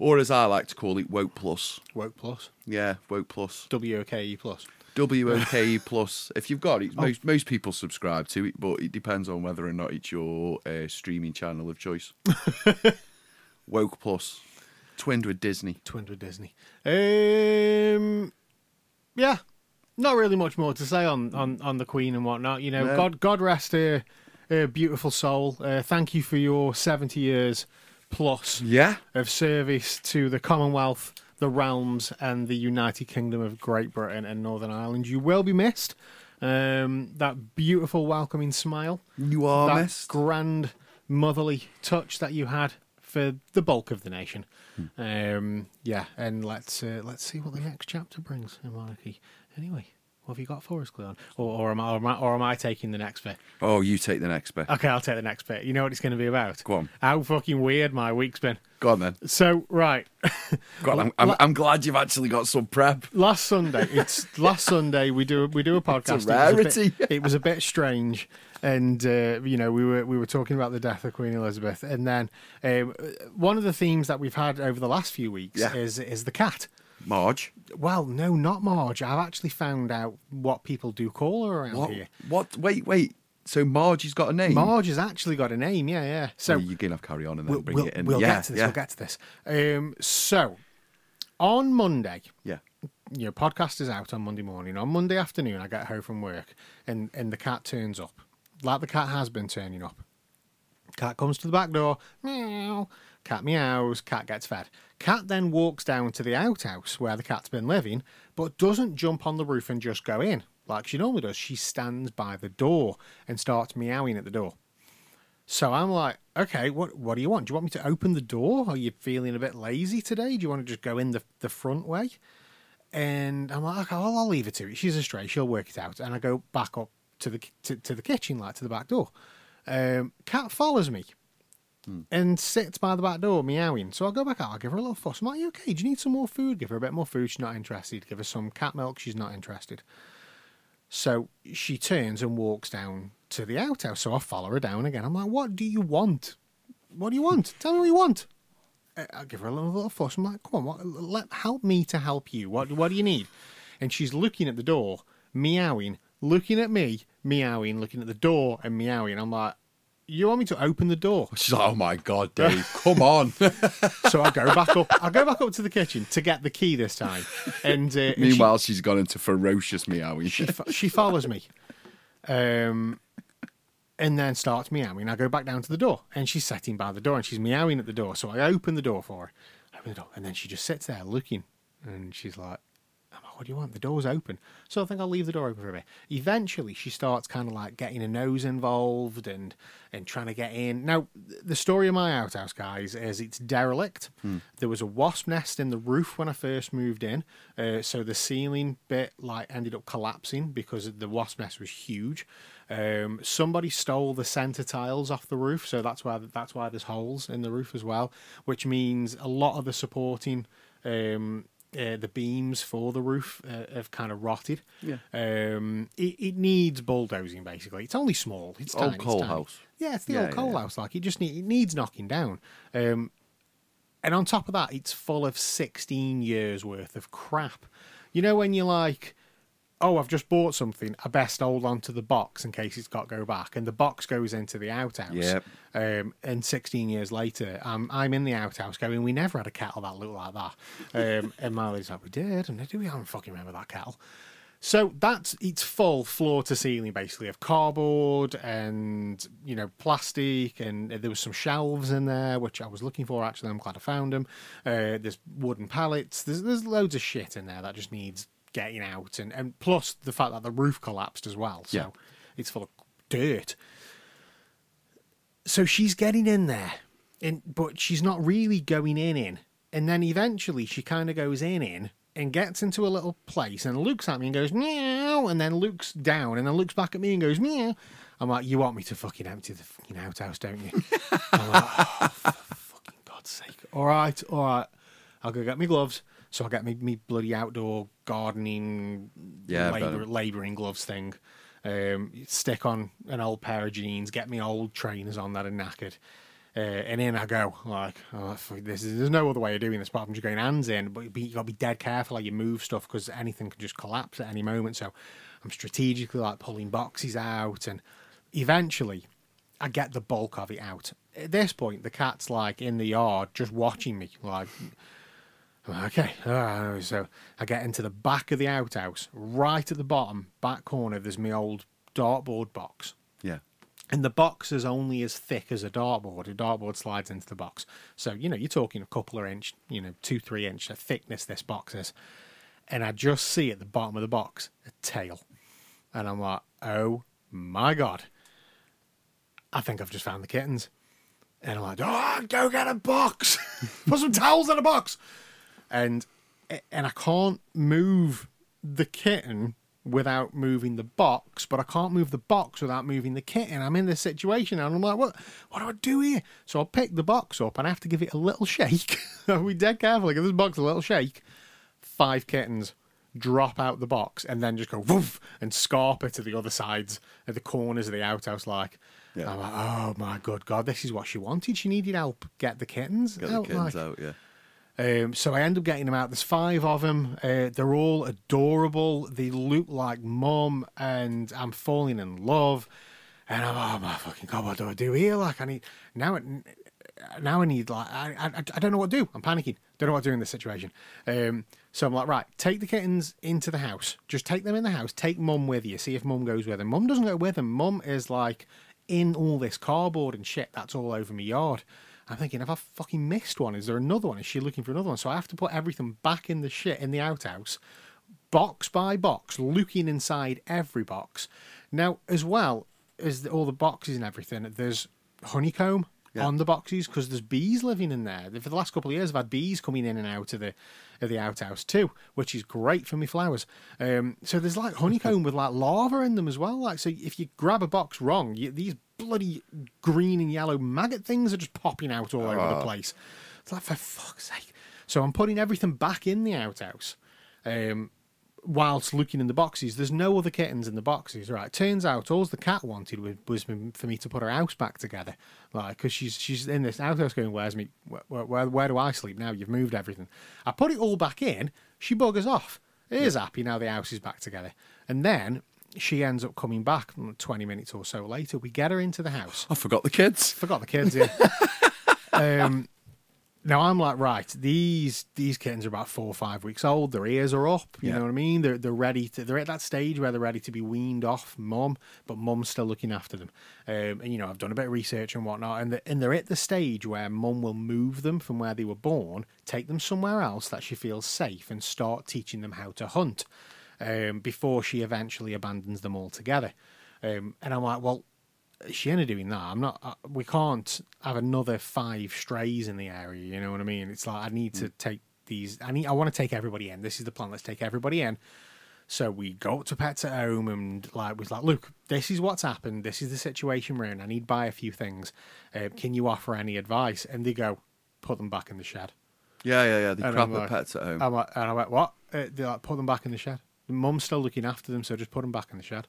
C: Or as I like to call it, woke plus.
B: Woke plus,
C: Yeah, woke plus.
B: W O K E plus.
C: WOKE plus. If you've got
B: Oh.
C: it, most most people subscribe to it, but it depends on whether or not it's your uh, streaming channel of choice. woke plus, twinned with Disney.
B: Twinned with Disney. Um, yeah, not really much more to say on, on, on the Queen and whatnot. You know,
C: No.
B: God God rest her, her beautiful soul. Uh, thank you for your seventy years plus
C: Yeah,
B: of service to the Commonwealth, the realms, and the United Kingdom of Great Britain and Northern Ireland. You will be missed. Um, that beautiful welcoming smile
C: you are
B: that
C: missed.
B: grand motherly touch that you had for the bulk of the nation.
C: Hmm.
B: Um, yeah, and let's uh, let's see what the next chapter brings in monarchy. Anyway, what have you got for us, Cleon? Or, or am I or am I, or am I taking the next bit?
C: oh, you take the next bit.
B: Okay, I'll take the next bit. You know what it's going to be about?
C: Go on.
B: How fucking weird my week's been.
C: Go on then.
B: So right.
C: I'm, I'm, I'm glad you've actually got some prep.
B: last Sunday. It's last Sunday. We do we do a podcast.
C: a
B: It was
C: rarity.
B: bit, it was a bit strange, and uh, you know we were we were talking about the death of Queen Elizabeth, and then um, one of the themes that we've had over the last few weeks
C: Yeah.
B: is is the cat.
C: Marge.
B: Well, no, not Marge. I've actually found out what people do call her around
C: What?
B: here.
C: What? Wait, wait. So Margie's got a name?
B: Marge has actually got a name. Yeah, yeah. So
C: you're going to have carry on and then
B: we'll,
C: bring
B: we'll,
C: it in.
B: we'll
C: yeah,
B: get to this.
C: yeah.
B: We'll get to this. Um, so on Monday,
C: yeah.
B: Your podcast is out on Monday morning. On Monday afternoon, I get home from work, and and the cat turns up, like the cat has been turning up. Cat comes to the back door, meow. Cat meows. Cat gets fed. Cat then walks down to the outhouse where the cat's been living, but doesn't jump on the roof and just go in like she normally does. She stands by the door and starts meowing at the door. So I'm like, okay, what what do you want? Do you want me to open the door? Are you feeling a bit lazy today? Do you want to just go in the the front way? And I'm like, okay, I'll leave it to it. She's a stray. She'll work it out. And I go back up to the to, to the kitchen, like to the back door. Um, cat follows me and sits by the back door meowing. So I go back out. I give her a little fuss. I'm like, okay? Do you need some more food? Give her a bit more food. She's not interested. Give her some cat milk. She's not interested. So she turns and walks down to the outhouse. So I follow her down again. I'm like, what do you want? What do you want? Tell me what you want. I give her a little, little fuss. I'm like, come on, what, let, help me to help you. What, what do you need? And she's looking at the door, meowing, looking at me, meowing, looking at the door and meowing. I'm like, you want me to open the door?
C: She's like, oh my God, Dave, come on.
B: So I go back up. I go back up to the kitchen to get the key this time. And, uh, and she-
C: Meanwhile, she's gone into ferocious meowing.
B: she she follows me, um, and then starts meowing. I go back down to the door, and she's sitting by the door, and she's meowing at the door. So I open the door for her, I open the door, and then she just sits there looking, and she's like, I'm "What do you want?" The door's open, so I think I'll leave the door open for a bit. Eventually, she starts kind of like getting her nose involved and and trying to get in. Now, the story of my outhouse, guys, is it's derelict. There was a wasp nest in the roof when I first moved in, uh, so the ceiling bit like ended up collapsing because the wasp nest was huge. Um, somebody stole the center tiles off the roof, so that's why that's why there's holes in the roof as well, which means a lot of the supporting um, uh, the beams for the roof uh, have kind of rotted.
C: Yeah.
B: Um, it, it needs bulldozing basically. It's only small. It's
C: Old
B: tiny, it's
C: coal
B: tiny.
C: house.
B: Yeah, it's the
C: Yeah,
B: old coal
C: yeah.
B: house. Like it just need, it needs knocking down. Um, and on top of that, it's full of 16 years worth of crap. You know when you're like, oh, I've just bought something, I best hold on to the box in case it's got to go back, and the box goes into the outhouse.
C: Yep.
B: Um, and 16 years later, um, I'm in the outhouse going, we never had a kettle that looked like that. Um, and Marley's like, we did, and do we don't fucking remember that kettle. So that's it's full floor to ceiling basically of cardboard and you know plastic and there was some shelves in there which I was looking for actually I'm glad I found them. Uh, there's wooden pallets. There's there's loads of shit in there that just needs getting out and and plus the fact that the roof collapsed as well. So
C: Yeah.
B: it's full of dirt. So she's getting in there, and but she's not really going in in. And then eventually she kind of goes in in and gets into a little place and looks at me and goes meow, and then looks down and then looks back at me and goes meow. I'm like, you want me to fucking empty the fucking outhouse, don't you? I'm like, oh, for fucking God's sake! All right, all right. I'll go get my gloves. So I get me, me bloody outdoor gardening,
C: Yeah,
B: labor, labouring gloves thing. Um, stick on an old pair of jeans, get me old trainers on that are knackered. Uh, and in I go, like, oh, this is, there's no other way of doing this apart from just going hands in. But you've got to be dead careful how you move stuff because anything can just collapse at any moment. So I'm strategically like pulling boxes out, and eventually I get the bulk of it out. At this point, the cat's like in the yard just watching me, like, Okay, uh, so I get into the back of the outhouse, right at the bottom, back corner. There's my old dartboard box,
C: Yeah.
B: and the box is only as thick as a dartboard. A dartboard slides into the box, so you know you're talking a couple of inch, you know, two three inch of thickness. This box is, and I just see at the bottom of the box a tail, and I'm like, oh my god, I think I've just found the kittens. And I'm like, oh, go get a box. Put some towels in a box. And and I can't move the kitten without moving the box, but I can't move the box without moving the kitten. I'm in this situation and I'm like, what what do I do here? So I'll pick the box up and I have to give it a little shake. I'll be dead careful, give this box a little shake. Five kittens drop out the box and then just go woof and scarper to the other sides at the corners of the outhouse like
C: Yeah.
B: I'm like, oh my good god, this is what she wanted. She needed help get the kittens
C: Get the
B: out.
C: kittens
B: like.
C: out, yeah.
B: Um, so I end up getting them out. There's five of them. Uh, they're all adorable. They look like mum, and I'm falling in love. And I'm, like, oh my fucking god, what do I do here? Like I need now. Now I need like I, I I don't know what to do. I'm panicking. Don't know what to do in this situation. Um, so I'm like, right, take the kittens into the house. Just take them in the house. Take mum with you. See if mum goes with them. Mum doesn't go with them. Mum is like in all this cardboard and shit that's all over my yard. I'm thinking, have I fucking missed one? Is there another one? Is she looking for another one? So I have to put everything back in the shit in the outhouse, box by box, looking inside every box. Now, as well as the, all the boxes and everything, there's honeycomb
C: Yeah.
B: on the boxes because there's bees living in there. For the last couple of years, I've had bees coming in and out of the of the outhouse too, which is great for me flowers. Um, so there's like honeycomb with like larva in them as well. Like so, if you grab a box wrong, you, these bloody green and yellow maggot things are just popping out all over the place. It's like for fuck's sake. So I'm putting everything back in the outhouse. Um, whilst looking in the boxes, there's no other kittens in the boxes. Right? Turns out all the cat wanted was, was for me to put her house back together, like because she's she's in this outhouse going, "Where's me? Where, where where do I sleep now? You've moved everything." I put it all back in. She buggers off. Is happy now the house is back together, and then she ends up coming back 20 minutes or so later. We get her into the house.
C: I forgot the kids.
B: Forgot the kids, yeah. um, now I'm like, right, these these kittens are about four or five weeks old. Their ears are up. You
C: Yeah.
B: know what I mean? They're they're ready to. They're at that stage where they're ready to be weaned off mum, but mum's still looking after them. Um, and you know, I've done a bit of research and whatnot, and the, and they're at the stage where mum will move them from where they were born, take them somewhere else that she feels safe, and start teaching them how to hunt. Um, before she eventually abandons them altogether. Um, and I'm like, well, she ain't doing that. I'm not. Uh, we can't have another five strays in the area. You know what I mean? It's like I need to take these. I need. I want to take everybody in. This is the plan. Let's take everybody in. So we go up to Pets at Home and like was like, look, this is what's happened. This is the situation we're in. I need to buy a few things. Uh, can you offer any advice? And they go, put them back in the shed.
C: Yeah, yeah, yeah. The
B: And like-
C: pets at home.
B: Like, and I went, what? Uh, they're like, put them back in the shed. Mum's still looking after them, so just put them back in the shed.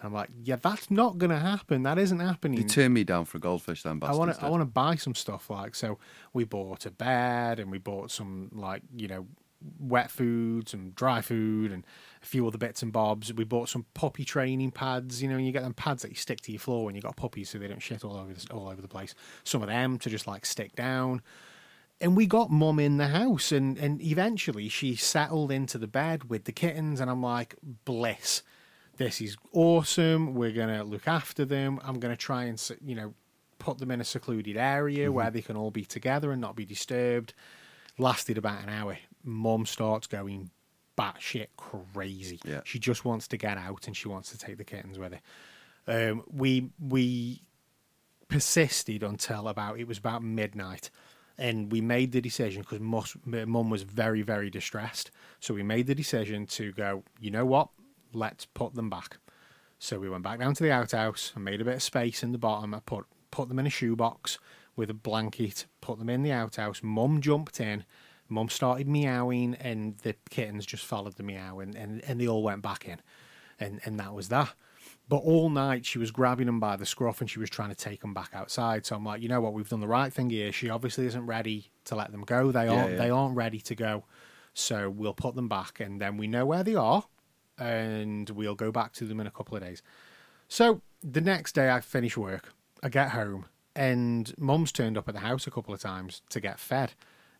B: And I'm like, yeah, that's not going to happen. That isn't happening.
C: you turned me down for a goldfish, then
B: I want to. I want to buy some stuff like so. We bought a bed and we bought some like you know wet food, some dry food, and a few other bits and bobs. We bought some puppy training pads. You know, you get them pads that you stick to your floor when you got puppies, so they don't shit all over the, all over the place. Some of them to just like stick down. And we got mum in the house, and and eventually she settled into the bed with the kittens, and I'm like, bliss this is awesome. We're gonna look after them. I'm gonna try and you know put them in a secluded area
C: Mm-hmm.
B: where they can all be together and not be disturbed. Lasted about an hour. Mum starts going batshit crazy.
C: Yeah.
B: She just wants to get out and she wants to take the kittens with her. Um, we we persisted until about it was about midnight and we made the decision because mum was very very distressed so we made the decision to go you know what let's put them back so we went back down to the outhouse and made a bit of space in the bottom i put put them in a shoebox with a blanket put them in the outhouse mum jumped in mum started meowing and the kittens just followed the meow and, and, and they all went back in and and that was that but all night she was grabbing them by the scruff and she was trying to take them back outside. So I'm like, you know what, we've done the right thing here. She obviously isn't ready to let them go. They aren't.
C: yeah.
B: They aren't ready to go. So we'll put them back, and then we know where they are, and we'll go back to them in a couple of days. So the next day, I finish work. I get home, and Mum's turned up at the house a couple of times to get fed,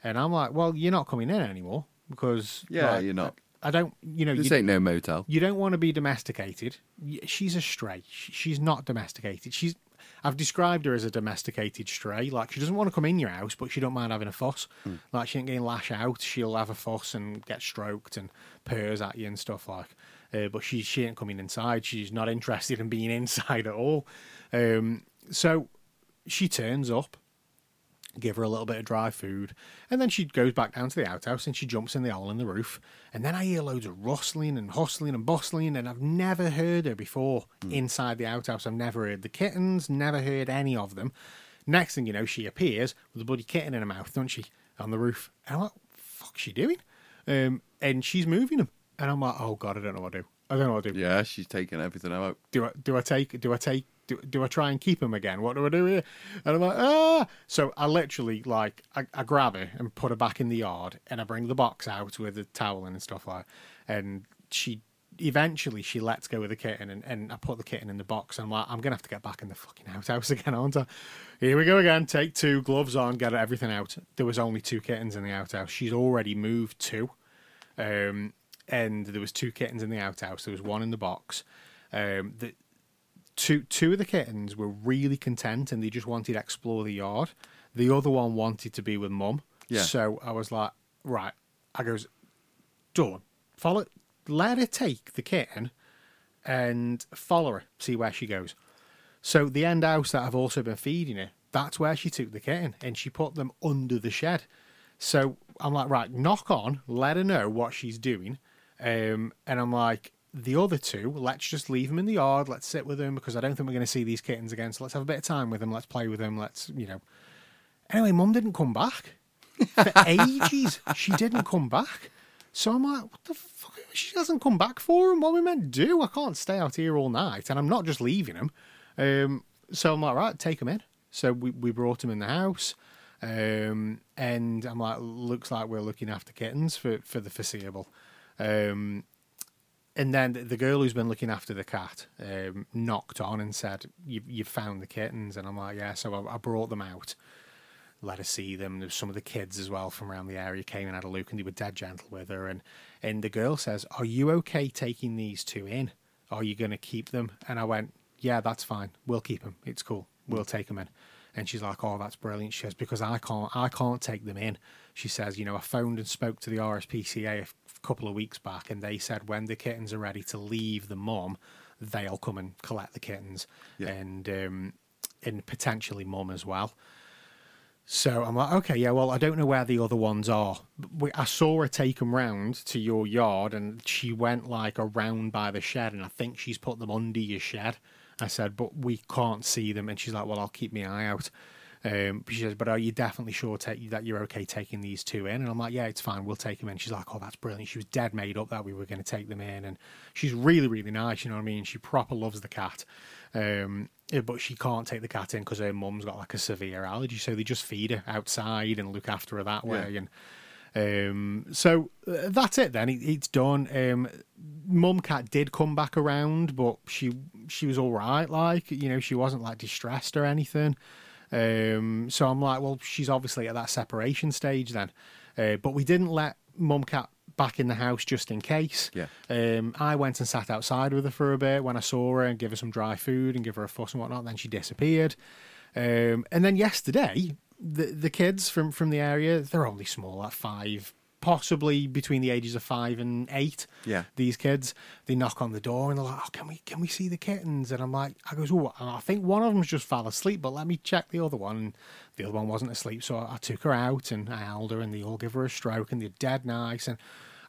B: and I'm like, well, you're not coming in anymore because
C: Yeah,
B: like,
C: you're not.
B: I don't, you know,
C: This
B: you,
C: ain't no motel.
B: you don't want to be domesticated. She's a stray. She's not domesticated. She's. I've described her as a domesticated stray. Like she doesn't want to come in your house, but she don't mind having a fuss. Like she ain't getting lash out. She'll have a fuss and get stroked and purrs at you and stuff like. Uh, but she she ain't coming inside. She's not interested in being inside at all. Um, so she turns up give her a little bit of dry food, and then she goes back down to the outhouse and she jumps in the hole in the roof. And then I hear loads of rustling and hustling and bustling, and I've never heard her before inside the outhouse. I've never heard the kittens, never heard any of them. Next thing you know, she appears with a bloody kitten in her mouth, don't she, on the roof? And I'm like, fuck's she doing? Um, and she's moving them. And I'm like, oh God, I don't know what to do. I don't know what to do
C: Yeah, she's taking everything out.
B: do I do I take do I take do, do I try and keep him again? What do I do here? And I'm like, ah. So I literally like I, I grab her and put her back in the yard, and I bring the box out with the towel and stuff like. And she eventually she lets go of the kitten, and, and I put the kitten in the box. And I'm like, I'm gonna have to get back in the fucking outhouse again, aren't I? Here we go again. Take two, gloves on, get everything out. There was only two kittens in the outhouse. She's already moved two. Um, and there was two kittens in the outhouse. There was one in the box. Um, the two two of the kittens were really content and they just wanted to explore the yard. The other one wanted to be with mum.
C: Yeah.
B: So I was like, right. I goes, Dawn, follow. Let her take the kitten and follow her. See where she goes. So the end house that I've also been feeding her, that's where she took the kitten and she put them under the shed. So I'm like, right, knock on, let her know what she's doing. Um, and I'm like, the other two, let's just leave them in the yard. Let's sit with them because I don't think we're going to see these kittens again. So let's have a bit of time with them. Let's play with them. Let's, you know. Anyway, mum didn't come back for ages. She didn't come back. So I'm like, what the fuck? She hasn't come back for him. What we meant to do? I can't stay out here all night, and I'm not just leaving him. Um, so I'm like, right, take him in. So we, we brought him in the house, um, and I'm like, looks like we're looking after kittens for for the foreseeable. Um, and then the- girl who's been looking after the cat um, knocked on and said, you, "You found the kittens?" And I'm like, "Yeah." So I, I brought them out let her see them. There's some of the kids as well from around the area came and had a look, and they were dead gentle with her. And and the girl says, "Are you okay taking these two in? Are you going to keep them?" And I went, "Yeah, that's fine. We'll keep them. It's cool. We'll take them in." And she's like, "Oh, that's brilliant." She says, "Because I can't, I can't take them in." She says, "You know, I phoned and spoke to the RSPCA couple of weeks back, and they said when the kittens are ready to leave the mum, they'll come and collect the kittens,
C: Yeah.
B: and um, and potentially mum as well." So I'm like, okay, yeah, well, I don't know where the other ones are. We, I saw her take them round to your yard, and she went like around by the shed, and I think she's put them under your shed. I said, but we can't see them, and she's like, well, I'll keep my eye out. Um, she says, "But are you definitely sure take, that you're okay taking these two in?" And I'm like, "Yeah, it's fine. We'll take them in." She's like, "Oh, that's brilliant." She was dead made up that we were going to take them in, and she's really, really nice. You know what I mean? She proper loves the cat, um, but she can't take the cat in because her mum's got like a severe allergy. So they just feed her outside and look after her that way. And um, so uh, that's it. Then it, it's done. Um, Mum cat did come back around, but she she was all right. Like you know, she wasn't like distressed or anything. Um, so I'm like, well, she's obviously at that separation stage then. Uh, but we didn't let Mum cat back in the house just in case.
C: Yeah.
B: Um, I went and sat outside with her for a bit when I saw her and give her some dry food and give her a fuss and whatnot. Then she disappeared. Um, and then yesterday, the the kids from from the area, they're only small, at five, possibly between the ages of five and eight.
C: Yeah.
B: These kids, they knock on the door and they're like, "Oh, can we can we see the kittens?" And I'm like, I goes, "Oh, I think one of them's just fell asleep, but let me check the other one." And the other one wasn't asleep, so I took her out and I held her, and they all give her a stroke, and they're dead nice. And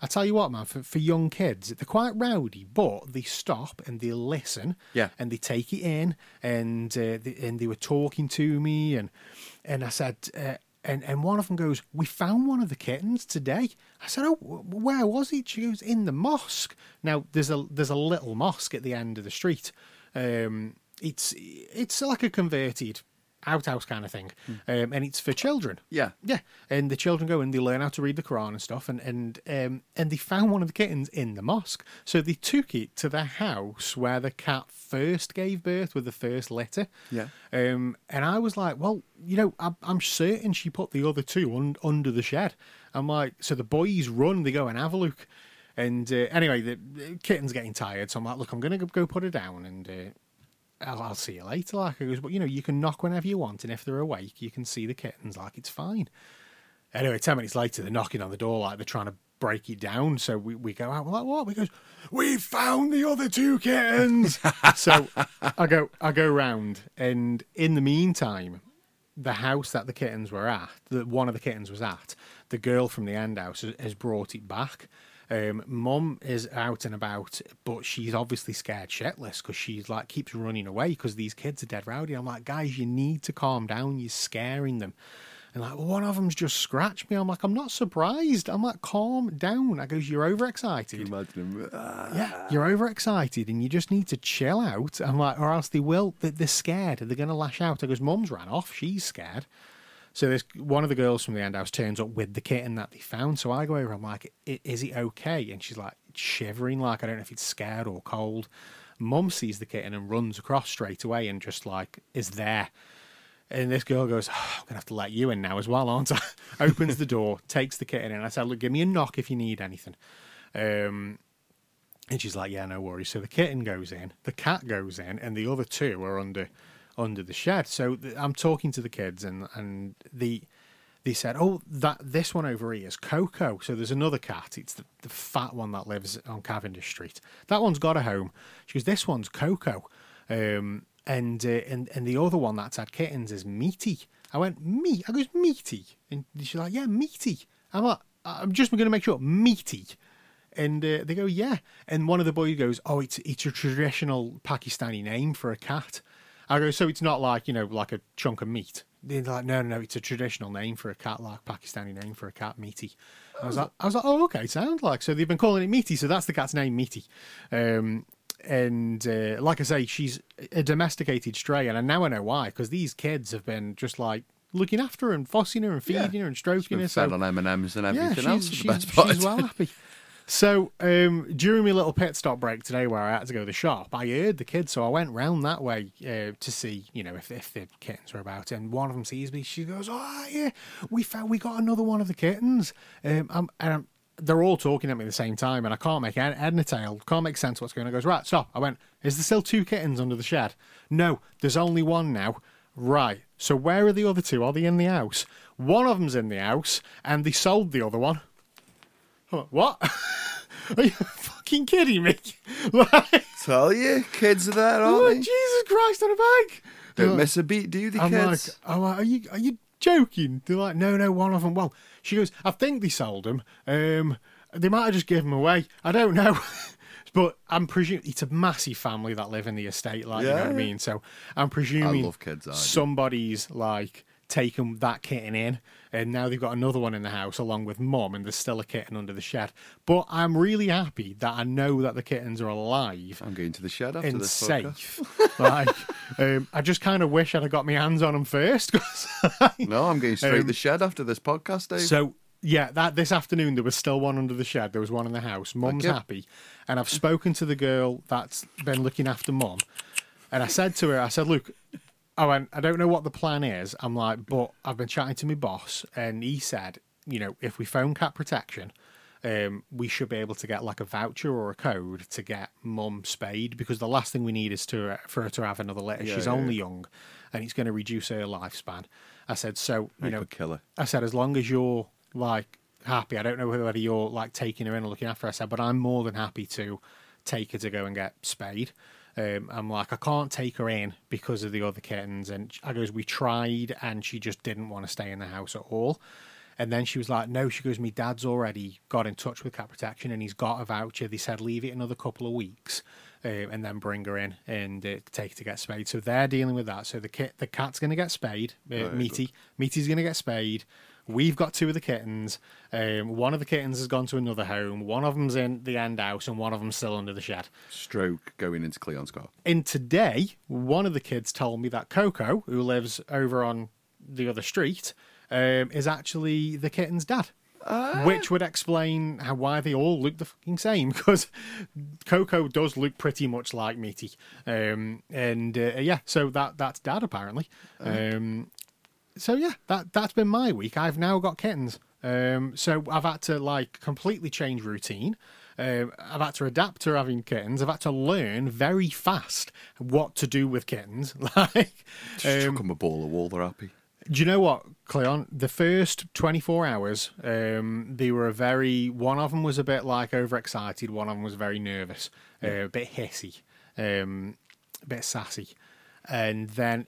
B: I tell you what, man, for, for young kids, they're quite rowdy, but they stop and they listen,
C: Yeah.
B: and they take it in, and uh, they, and they were talking to me, and and I said, uh, and and one of them goes, "We found one of the kittens today." I said, "Oh, where was it?" She goes, "In the mosque." Now there's a there's a little mosque at the end of the street. Um, it's it's like a converted outhouse kind of thing, um, and it's for children.
C: Yeah.
B: Yeah, and the children go and they learn how to read the Quran and stuff, and and um, and they found one of the kittens in the mosque, so they took it to the house where the cat first gave birth with the first litter.
C: Yeah.
B: Um, and I was like, well, you know, I'm, I'm certain she put the other two un- under the shed. I'm like, so the boys run, they go and have a look. And uh, anyway, the, the kitten's getting tired, so I'm like, look, I'm going to go put her down and uh, I'll, I'll see you later. Like, I goes, but you know, you can knock whenever you want, and if they're awake, you can see the kittens. Like, it's fine. Anyway, 10 minutes later, they're knocking on the door like they're trying to break it down. So we, we go out, we're like, what? We goes, we found the other two kittens. so I go, I go round, and in the meantime, the house that the kittens were at, that one of the kittens was at, the girl from the end house has, has brought it back. Um, Mum is out and about, but she's obviously scared shitless because she's like keeps running away because these kids are dead rowdy. I'm like, guys, you need to calm down. You're scaring them. And like, well, one of them's just scratched me. I'm like, I'm not surprised. I'm like, calm down. I goes, you're overexcited.
C: Imagine him. ah.
B: Yeah, you're overexcited and you just need to chill out. I'm like, or else they will. they- They're scared. They're going to lash out. I goes, Mum's ran off. She's scared. So this one of the girls from the end house turns up with the kitten that they found. So I go over. I'm like, "I- "Is it okay?" And she's like shivering, like I don't know if it's scared or cold. Mum sees the kitten and runs across straight away and just like is there. And this girl goes, "Oh, I'm gonna have to let you in now as well, aren't I? Opens the door, takes the kitten in. I said, Look, give me a knock if you need anything. Um, and she's like, "Yeah, no worries." So the kitten goes in, the cat goes in, and the other two are under under the shed. So th- I'm talking to the kids, and and the they said, "Oh, that this one over here is Coco." So there's another cat. It's the, the fat one that lives on Cavendish Street. That one's got a home. She goes, "This one's Coco," um, and uh, and and the other one that's had kittens is Meaty. I went, "Me?" I goes, "Meaty," and she's like, "Yeah, Meaty." I'm like, "I'm just going to make sure Meaty." And uh, they go, yeah. And one of the boys goes, oh, it's it's a traditional Pakistani name for a cat. I go, so it's not like you know, like a chunk of meat. They're like, no, no, no, it's a traditional name for a cat, like Pakistani name for a cat, meaty. I was like, I was like, oh, okay, sounds like so they've been calling it meaty, so that's the cat's name, meaty. Um, and uh, like I say, she's a domesticated stray, and I now I know why, because these kids have been just like looking after her and fussing her and feeding her and stroking her.
C: fed
B: So
C: on M and M's and everything
B: yeah,
C: else.
B: she's,
C: for the
B: she's,
C: best part.
B: she's well happy. So um, during my little pit stop break today, where I had to go to the shop, I heard the kids, so I went round that way uh, to see, you know, if if the kittens were about. And one of them sees me. She goes, "Oh yeah, we found we got another one of the kittens." Um, I'm, and I'm, they're all talking at me at the same time, and I can't make head head nor tail. Can't make sense what's going on. I goes right. Stop. I went. Is there still two kittens under the shed? No, there's only one now. Right. So where are the other two? Are they in the house? One of them's in the house, and they sold the other one. I'm like, What? Are you fucking kidding me? like,
C: Tell you, kids are there, aren't
B: oh,
C: they?
B: Jesus Christ on a bike.
C: Don't miss a beat, do the
B: I'm
C: kids?
B: like, I'm like, are you are you joking? They're like, no, no, one of them. Well, she goes, I think they sold them. Um, they might have just given them away. I don't know. But I'm presuming it's a massive family that live in the estate, like you know what I mean. So I'm presuming
C: love kids,
B: somebody's like taken that kitten in, and now they've got another one in the house along with mum, and there's still a kitten under the shed. But I'm really happy that I know that the kittens are alive
C: I'm going to the shed after
B: and
C: this
B: safe. like, um, I just kind of wish I'd have got my hands on them first.
C: No, I'm going straight to
B: Um,
C: the shed after this podcast, Dave.
B: so yeah, that this afternoon there was still one under the shed. There was one in the house. Mum's happy, and I've spoken to the girl that's been looking after mum, and I said to her, I said, look. I went, I don't know what the plan is. I'm like, but I've been chatting to my boss, and he said, you know, if we phone cat protection, um, we should be able to get like a voucher or a code to get mum spayed because the last thing we need is to for her to have another litter.
C: Yeah,
B: She's
C: yeah,
B: only young, and it's going to reduce her lifespan. I said, so you
C: I
B: know,
C: kill her.
B: I said, as long as you're like happy, I don't know whether you're like taking her in or looking after her. I said, but I'm more than happy to take her to go and get spayed. Um, I'm like, I can't take her in because of the other kittens. And I goes, we tried, and she just didn't want to stay in the house at all. And then she was like, no, she goes, my dad's already got in touch with Cat Protection and he's got a voucher. They said, leave it another couple of weeks uh, and then bring her in and uh, take her to get spayed. So they're dealing with that. So the kit, the cat's going to get spayed. Uh, Meaty, Meaty's going to get spayed. We've got two of the kittens. Um, one of the kittens has gone to another home. One of them's in the end house, and one of them's still under the shed.
C: Stroke going into Cleon's car.
B: And today, one of the kids told me that Coco, who lives over on the other street, um, is actually the kitten's dad. Which would explain how why they all look the fucking same because Coco does look pretty much like Meaty, um, and uh, yeah, so that that's dad apparently. Um, so yeah, that that's been my week. I've now got kittens. Um, so I've had to like completely change routine. Um, I've had to adapt to having kittens. I've had to learn very fast what to do with kittens. Like,
C: Just
B: um,
C: chuck 'em a ball of wool, they're happy.
B: do you know what, Cleon? The first 24 hours, um, they were a very. One of them was a bit like overexcited. One of them was very nervous, uh, a bit hissy, um, a bit sassy. And then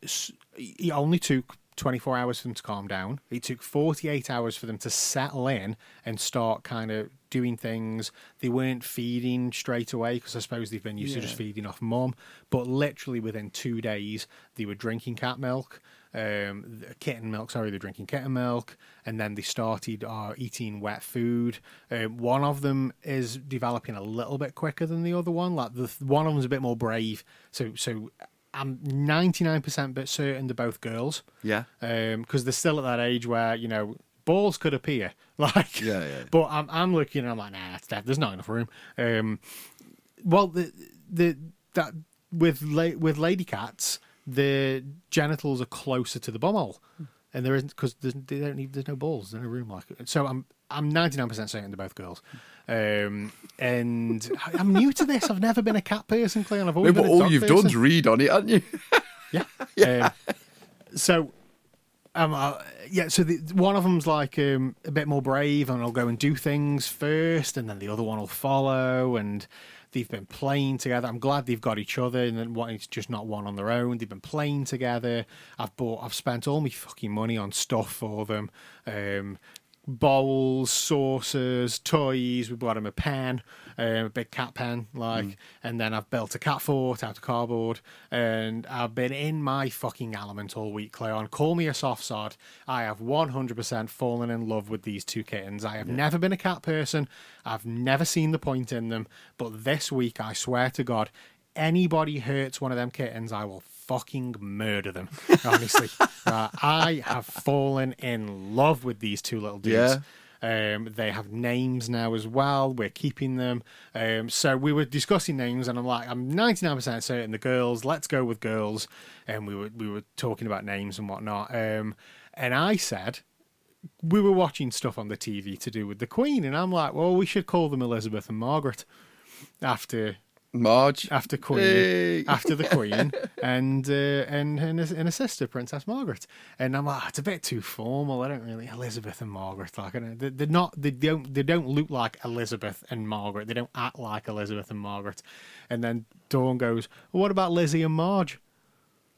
B: it only took 24 hours for them to calm down. It took 48 hours for them to settle in and start kind of doing things. They weren't feeding straight away because I suppose they've been used to just feeding off mum. But literally within two days, they were drinking cat milk um, kitten milk. Sorry, they're drinking kitten milk, and then they started uh, eating wet food. Um, one of them is developing a little bit quicker than the other one. Like the one of them's a bit more brave. So, so I'm 99% bit certain they're both girls.
C: Yeah.
B: because they're still at that age where you know balls could appear. Like,
C: Yeah, yeah.
B: But I'm I'm looking. and I'm like, nah, it's dead. There's not enough room. Um, well, the the that with la- with lady cats, the genitals are closer to the bumhole, and there isn't because they don't need there's no balls, there's no room like it. So I'm I'm 99 percent certain they're both girls. Um, and I'm new to this. I've never been a cat person, Cleon. I've
C: No,
B: always
C: but
B: been a
C: all you've
B: person.
C: done is read on it, haven't you?
B: Yeah. Um, so, um, uh, yeah. So the, one of them's like um, a bit more brave, and will go and do things first, and then the other one will follow. And they've been playing together. I'm glad they've got each other, and then it's just not one on their own. They've been playing together. I've bought. I've spent all my fucking money on stuff for them. Um, bowls, saucers, toys. We bought him a pen, um, a big cat pen, like, and then I've built a cat fort out of cardboard. And I've been in my fucking element all week, Cleon. Call me a soft sod. I have 100% fallen in love with these two kittens. I have never been a cat person. I've never seen the point in them. But this week, I swear to God, anybody hurts one of them kittens, I will fucking murder them. Honestly, Uh, I have fallen in love with these two little dudes. Um, they have names now as well. We're keeping them. Um, so we were discussing names, and I'm like, I'm 99% certain the girls. Let's go with girls. And we were we were talking about names and whatnot. Um, and I said, we were watching stuff on the TV to do with the Queen, and I'm like, well, we should call them Elizabeth and Margaret after
C: Marge.
B: after Queen,
C: Hey.
B: after the Queen, and uh, and and a, and a sister, Princess Margaret. And I'm like, "Ah, it's a bit too formal. I don't really Elizabeth and Margaret. Like, they- they're not. They don't. They don't look like Elizabeth and Margaret. They don't act like Elizabeth and Margaret. And then Dawn goes, well, "What about Lizzie and Marge?"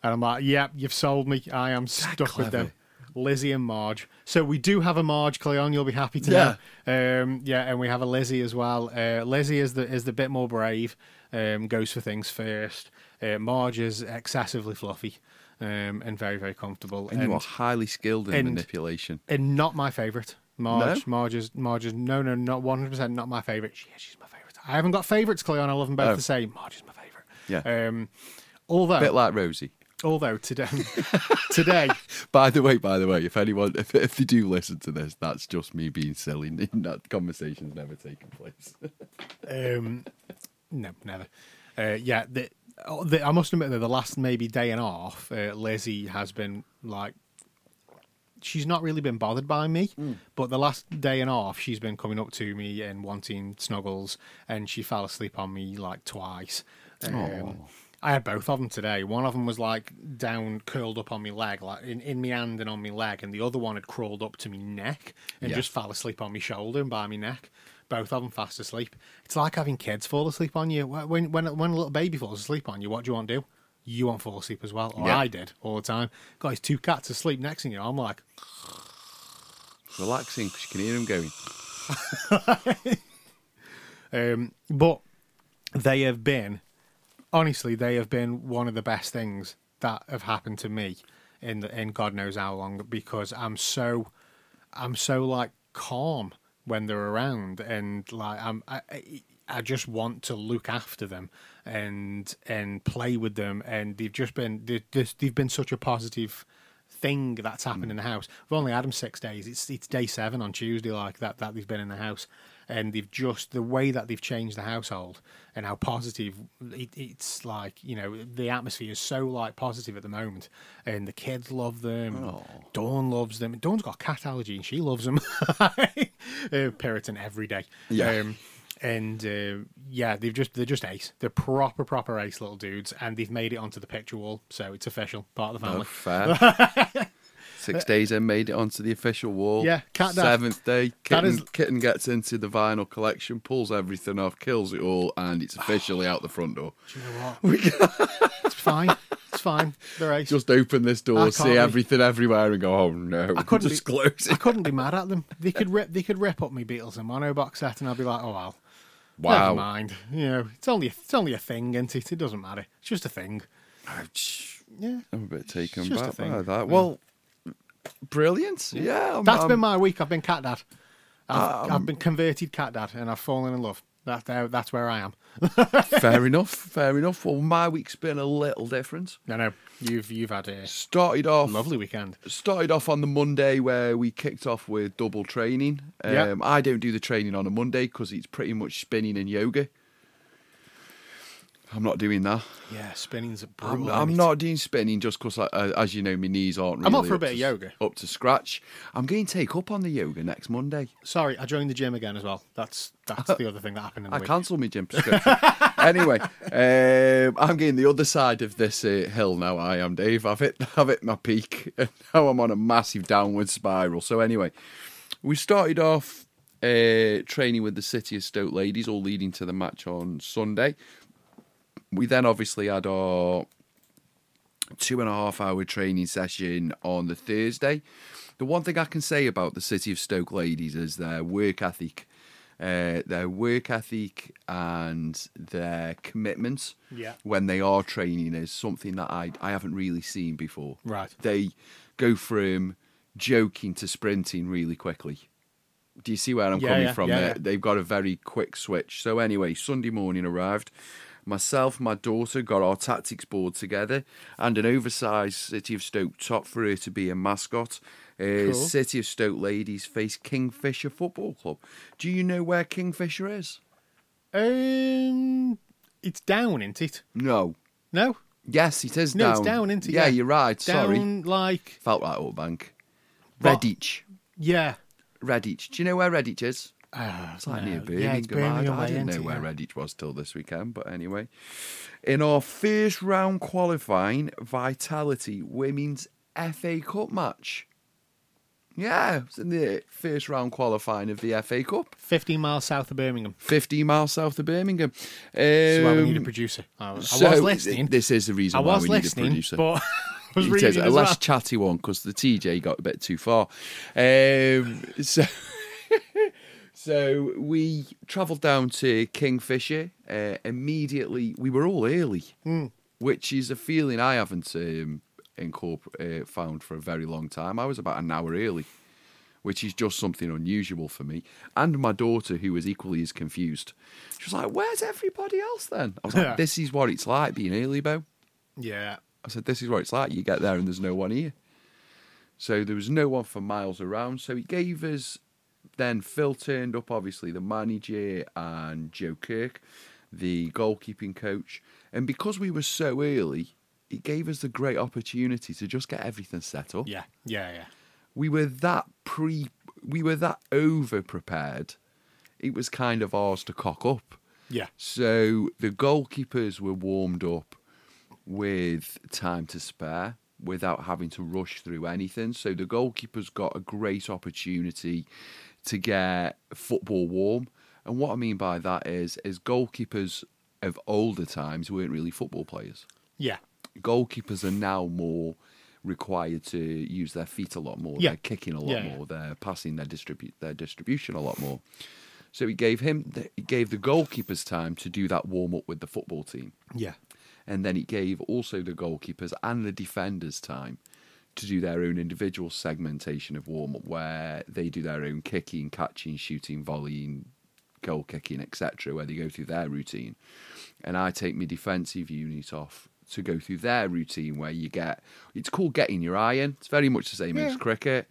B: And I'm like, "Yep, you've sold me. I am stuck with them." Lizzie and Marge. So we do have a Marge, Cleon. You'll be happy to know. Um, yeah, and we have a Lizzie as well. Uh, Lizzie is the is the bit more brave. Um, goes for things first. Uh, Marge is excessively fluffy. um, and very very comfortable.
C: And, you are highly skilled in
B: and-
C: manipulation.
B: and not my favourite. Marge,
C: No?
B: Marge is Marge is no no not one hundred percent not my favourite. She, she's my favourite. I haven't got favourites, Cleon. I love them both
C: Oh.
B: the same. Marge is my favourite.
C: Yeah.
B: Um, although
C: bit like Rosie.
B: although today today
C: By the way, by the way, if anyone, if, if they do listen to this, that's just me being silly. That conversation's never taken place.
B: Um, no, never. Uh, yeah, the, oh, the, I must admit that the last maybe day and a half, uh, Lizzie has been like, she's not really been bothered by me, but the last day and a half, she's been coming up to me and wanting snuggles, and she fell asleep on me like twice. Um, I had both of them today. One of them was like down, curled up on my leg, like in, in my hand and on my leg, and the other one had crawled up to my neck and
C: Yeah.
B: just fell asleep on my shoulder and by my neck. Both of them fast asleep. It's like having kids fall asleep on you. When when when a little baby falls asleep on you, what do you want to do? You want to fall asleep as well. Or
C: Yeah.
B: I did all the time. Got his two cats asleep next to you. I'm like,
C: Relaxing because you can hear them going.
B: Um, but they have been, honestly, they have been one of the best things that have happened to me in the, in God knows how long because I'm so, I'm so like calm when they're around and like I'm. I, I- just want to look after them and and play with them, and they've just been they've, just- they've been such a positive thing that's happened mm. in the house. We've only had them six days. It's it's day seven on Tuesday, like that that they've been in the house, and they've just the way that they've changed the household and how positive it, it's like. You know, the atmosphere is so like positive at the moment, and the kids love them. Dawn loves them. Dawn's got a cat allergy, and she loves them. uh, Piriton every day.
C: Yeah.
B: Um, and uh, yeah, they've just they're just ace. They're proper proper ace little dudes, and they've made it onto the picture wall, so it's official, part of the
C: Oh,
B: family.
C: fair. Six uh, days in, made it onto the official wall.
B: Yeah, cat dad.
C: Seventh day, kitten,
B: is-
C: kitten gets into the vinyl collection, pulls everything off, kills it all, and it's officially out the front door.
B: Do you know what? it's fine. It's fine. They're ace.
C: Just open this door, see
B: be-
C: everything everywhere, and go, "Oh no!"
B: I couldn't
C: just
B: be-
C: close
B: I
C: it.
B: couldn't be mad at them. They could rip. They could rip up me Beatles in Mono box set, and I'd be like, oh well. Never
C: Wow.
B: mind. You know, it's only it's only a thing, isn't it? It doesn't matter. It's just a thing.
C: Ouch.
B: Yeah.
C: I'm a bit taken
B: just
C: back by that. Well, brilliant. Yeah, I'm,
B: That's
C: I'm-
B: been my week. I've been cat dad. I've, I've been converted cat dad, and I've fallen in love. That, that that's where I am.
C: fair enough. Fair enough. Well, my week's been a little different.
B: No, no, you've you've had a
C: Started off
B: lovely weekend.
C: started off on the Monday where we kicked off with double training. Um,
B: Yeah.
C: I don't do the training on a Monday because it's pretty much spinning and yoga. I'm not doing that.
B: Yeah, spinning's a
C: I'm,
B: brutal.
C: I'm
B: isn't
C: not doing spinning just because, uh, as you know, my knees aren't really
B: I'm up for a bit
C: to,
B: of yoga.
C: Up to scratch. I'm going to take up on the yoga next Monday.
B: Sorry, I joined the gym again as well. That's that's the other thing that happened in the
C: I
B: week.
C: cancelled my gym prescription. anyway, um, I'm getting the other side of this uh, hill now. I am Dave. I've hit, I've hit my peak, and now I'm on a massive downward spiral. So anyway, we started off uh, training with the City of Stoke ladies, all leading to the match on Sunday. We then obviously had our two and a half hour training session on the Thursday. The one thing I can say about the City of Stoke ladies is their work ethic. Uh, their work ethic and their commitment
B: Yeah.
C: when they are training is something that I, I haven't really seen before.
B: Right.
C: They go from joking to sprinting really quickly. Do you see where I'm
B: Yeah,
C: coming
B: yeah,
C: from?
B: yeah,
C: They-
B: yeah.
C: They've got a very quick switch. So anyway, Sunday morning arrived. Myself, my daughter got our tactics board together and an oversized City of Stoke top for her to be a mascot. Uh,
B: Cool.
C: City of Stoke ladies face Kingfisher Football Club. Do you know where Kingfisher is?
B: Um, it's down, isn't it?
C: No.
B: No,
C: Yes, it is
B: no,
C: down.
B: it's down, isn't it?
C: Yeah, you're right. Sorry.
B: Down like
C: Felt right, Old Bank. Redditch.
B: yeah.
C: Redditch. Do you know where Redditch is?
B: Uh,
C: It's like
B: no.
C: near Birmingham.
B: Yeah, Birmingham
C: I, I didn't know where
B: Yeah.
C: Redditch was till this weekend, but anyway. In our first round qualifying Vitality Women's FA Cup match. Yeah, it's in the first round qualifying of the FA Cup.
B: 15 miles south of Birmingham.
C: 15 miles south of Birmingham.
B: That's why we need a
C: Um,
B: producer. I, I
C: so
B: was listening.
C: This is the reason
B: I
C: why
B: was
C: we need a producer.
B: but I was
C: It
B: reading
C: is a less
B: well.
C: chatty one because the TJ got a bit too far. Um, so, so we travelled down to Kingfisher. Uh, immediately, we were all early,
B: Hmm.
C: which is a feeling I haven't um, incorpor- uh, found for a very long time. I was about an hour early, which is just something unusual for me. And my daughter, who was equally as confused, she was like, "Where's everybody else then?" I was like. "This is what it's like being early, Bo."
B: Yeah.
C: I said, "This is what it's like. You get there and there's no one here." So there was no one for miles around. So he gave us. Then Phil turned up, obviously the manager and Joe Kirk, the goalkeeping coach, and because we were so early, it gave us the great opportunity to just get everything set up.
B: Yeah. Yeah. Yeah.
C: We were that pre, we were that over prepared. It was kind of ours to cock up.
B: Yeah.
C: So the goalkeepers were warmed up with time to spare without having to rush through anything. So the goalkeepers got a great opportunity to get football warm. And what I mean by that is, is goalkeepers of older times weren't really football players.
B: Yeah.
C: Goalkeepers are now more required to use their feet a lot more.
B: Yeah.
C: They're kicking a lot
B: Yeah, yeah.
C: more. They're passing their distribute their distribution a lot more. So he gave him he gave the goalkeepers time to do that warm up with the football team,
B: Yeah.
C: And then it gave also the goalkeepers and the defenders time to do their own individual segmentation of warm up, where they do their own kicking, catching, shooting, volleying, goal kicking, etc., where they go through their routine, and I take my defensive unit off to go through their routine, where you get it's called getting your eye in. It's very much the same as cricket.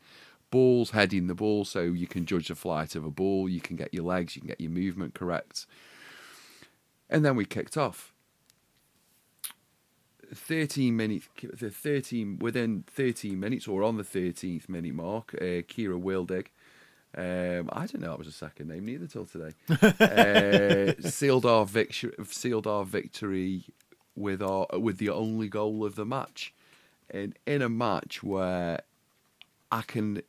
C: Balls heading the ball, so you can judge the flight of a ball. You can get your legs, you can get your movement correct. And then we kicked off. 13 minutes, the 13, within 13 minutes or on the 13th minute mark, uh, Kira Wildig, um, I didn't know that was a second name neither till today, uh, sealed our victory, sealed our victory with our with the only goal of the match, and in a match where I can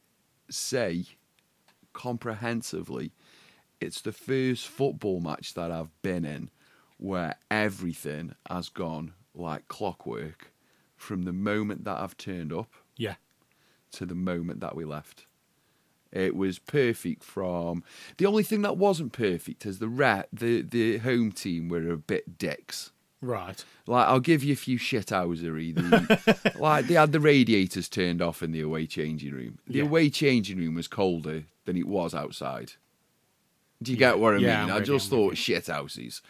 C: say comprehensively, it's the first football match that I've been in where everything has gone like clockwork from the moment that I've turned up
B: Yeah.
C: to the moment that we left. It was perfect from the only thing that wasn't perfect is the re- the the home team were a bit dicks.
B: Right.
C: Like I'll give you a few shithousery. The, like they had the radiators turned off in the away changing room. The
B: Yeah.
C: away changing room was colder than it was outside. Do you get what I
B: Yeah,
C: mean?
B: I'm
C: I just thought shithouses.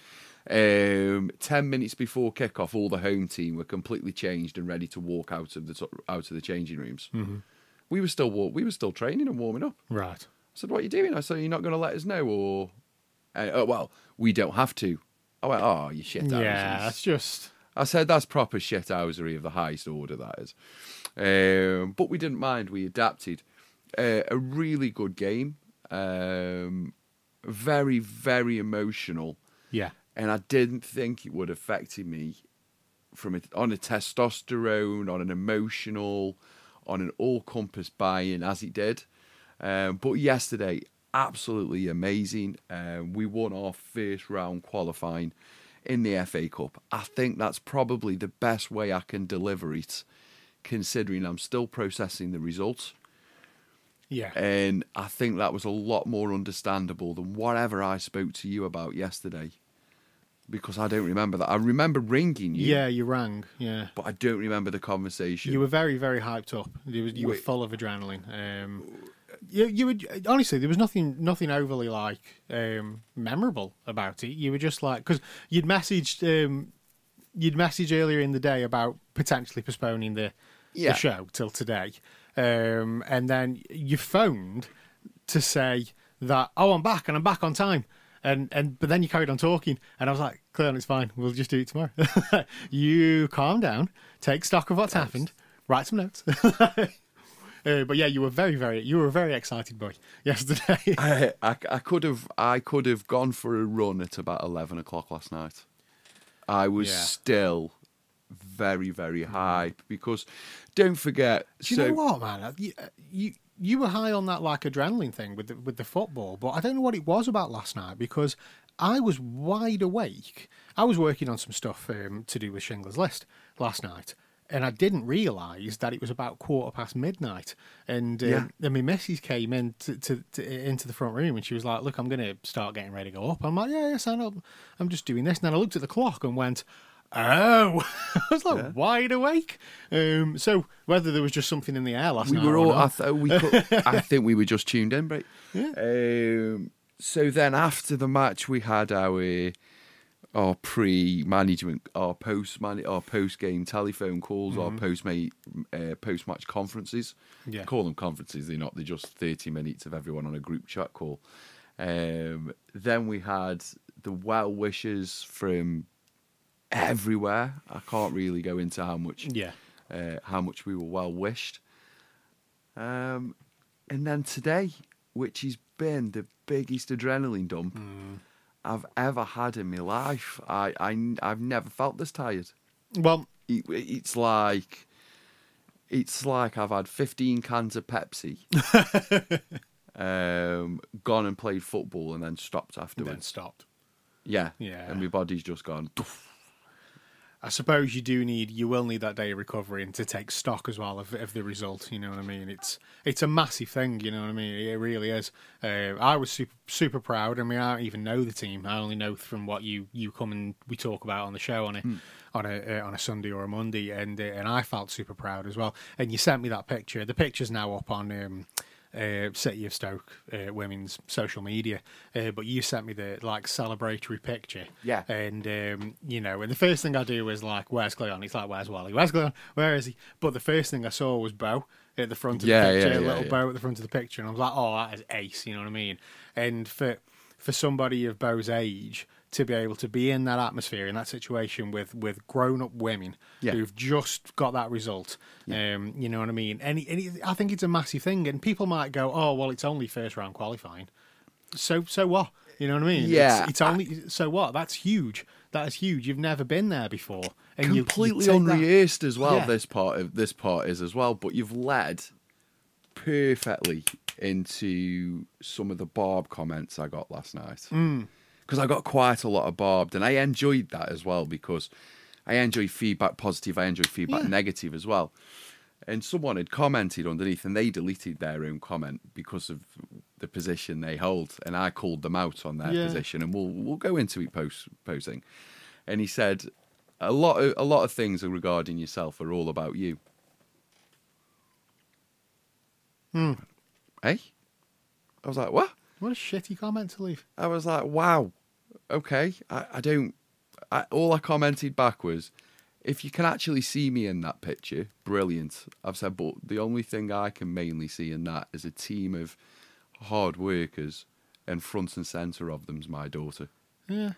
C: Um, ten minutes before kickoff, all the home team were completely changed and ready to walk out of the out of the changing rooms.
B: Mm-hmm.
C: We were still wa- we were still training and warming up.
B: Right.
C: I said, "What are you doing?" I said, "You're not going to let us know, or uh, oh, well, we don't have to." I went, "Oh, you shithouses."
B: Yeah. That's just.
C: I said that's proper shithousery of the highest order. That is, um, but we didn't mind. We adapted. Uh, a really good game. Um, very very emotional,
B: Yeah.
C: And I didn't think it would affected me from it on a testosterone, on an emotional, on an all-compass buy-in as it did. Um, but yesterday, absolutely amazing. Um, we won our first round qualifying in the FA Cup. I think that's probably the best way I can deliver it, considering I'm still processing the results.
B: Yeah.
C: And I think that was a lot more understandable than whatever I spoke to you about yesterday. Because I don't remember that. I remember ringing you,
B: yeah. You rang. Yeah.
C: but I don't remember the conversation.
B: You were very, very hyped up. You were, you were full of adrenaline. Um, you, you were honestly there was nothing, nothing overly like um, memorable about it. You were just like because you'd messaged, um, you'd messaged earlier in the day about potentially postponing the,
C: Yeah.
B: the show till today, um, and then you phoned to say that oh I'm back and I'm back on time. And and but then you carried on talking, and I was like, "Clearly, it's fine. We'll just do it tomorrow." you calm down, take stock of what's happened, write some notes. Uh, but yeah, you were very, very, you were a very excited boy yesterday.
C: I, I, I could have I could have gone for a run at about eleven o'clock last night. I was
B: Yeah.
C: still very very hype because don't forget.
B: Do you
C: so
B: know what, man? You, uh, you you were high on that like adrenaline thing with the, with the football, but I don't know what it was about last night because I was wide awake. I was working on some stuff um, to do with Schindler's List last night. And I didn't realise that it was about quarter past midnight. And um,
C: Yeah.
B: then my missus came in to, to, to, into the front room and she was like, Look, I'm going to start getting ready to go up. I'm like, Yeah, yeah, sign up. I'm just doing this. And then I looked at the clock and went, Oh, I was like
C: Yeah.
B: wide awake. Um, so whether there was just something in the air last
C: We
B: night,
C: were
B: or
C: all. I, th- we could, I think we were just tuned in, right?
B: Yeah.
C: Um, so then after the match, we had our our pre-management, our post our post-game telephone calls, our post uh, post-match conferences.
B: Yeah.
C: Call them conferences. They're not. They're just thirty minutes of everyone on a group chat call. Um, then we had the well wishes from everywhere. I can't really go into how much
B: yeah,
C: uh, how much we were well wished. Um, and then today, which has been the biggest adrenaline dump I've ever had in my life. I, I I've never felt this tired.
B: well,
C: It, it's like it's like I've had 15 cans of Pepsi, um, gone and played football, and then stopped
B: after
C: it, then
B: stopped.
C: Yeah,
B: Yeah.
C: and my body's just gone. "Tuff."
B: I suppose you do need, you will need that day of recovery and to take stock as well of, of the result. You know what I mean? It's it's a massive thing. You know what I mean? It really is. Uh, I was super super proud. I mean, I don't even know the team. I only know from what you you come and we talk about on the show on a on a uh, on a Sunday or a Monday, and uh, and I felt super proud as well. And you sent me that picture. The picture's now up on. Um, uh, City of Stoke uh, women's social media, uh, but you sent me the like celebratory picture.
C: Yeah.
B: And um, you know, and the first thing I do is like, "Where's Cleon?" He's like, "Where's Wally? Where's Cleon? Where is he?" But the first thing I saw was Bo at the front of
C: Yeah,
B: the picture,
C: yeah,
B: a
C: yeah,
B: little. Bo at the front of the picture, and I was like, "Oh, that is ace." You know what I mean? And for for somebody of Bo's age to be able to be in that atmosphere, in that situation with with grown up women
C: Yeah.
B: who've just got that result, um, you know what I mean? And, it- and I think it's a massive thing. And people might go, "Oh, well, it's only first round qualifying." So so what? You know what I mean?
C: Yeah,
B: It's, it's only so what? That's huge. That is huge. You've never been there before, and you- you
C: completely
B: take that-
C: unrehearsed as well.
B: Yeah.
C: This part of this part is as well, but you've led perfectly into some of the Barb comments I got last night
B: Mm.
C: Because I got quite a lot of barbed, and I enjoyed that as well because I enjoy feedback positive, I enjoy feedback
B: Yeah.
C: negative as well. And someone had commented underneath, and they deleted their own comment because of the position they hold, and I called them out on their
B: Yeah.
C: position, and we'll we'll go into it post posting. And he said, a lot of a lot of things regarding yourself are all about you.
B: Hmm.
C: Hey, I was like, what?
B: What a shitty comment to leave.
C: I was like, wow, okay. I, I don't. I, all I commented back was, if you can actually see me in that picture, brilliant. I've said, but the only thing I can mainly see in that is a team of hard workers, and front and center of them's my daughter.
B: Yeah.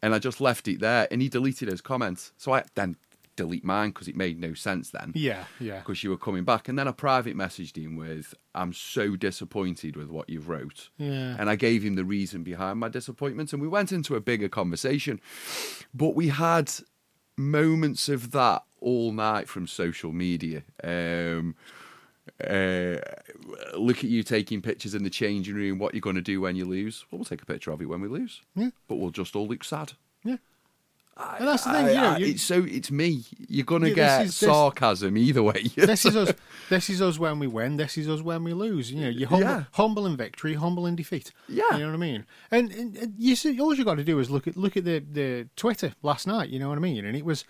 C: And I just left it there, and he deleted his comments. So I then delete mine because it made no sense then.
B: Yeah. Yeah.
C: Because you were coming back, and then I private messaged him with, "I'm so disappointed with what you've wrote."
B: Yeah.
C: and I gave him the reason behind my disappointment, and we went into a bigger conversation. But we had moments of that all night from social media. Um, uh, look at you taking pictures in the changing room. What you're going to do when you lose? Well, we'll take a picture of it when we lose.
B: Yeah.
C: but we'll just all look sad.
B: Yeah. And that's the thing,
C: I-
B: you know.
C: I-
B: you-
C: it's so it's me. You're gonna
B: Yeah, this
C: get
B: is- this-
C: sarcasm either way.
B: this is us. This is us when we win. This is us when we lose. You know, you're humble,
C: Yeah.
B: humble in victory, humble in defeat.
C: Yeah.
B: you know what I mean. And, and, and you see, all you got to do is look at look at the the Twitter last night. You know what I mean. And it was,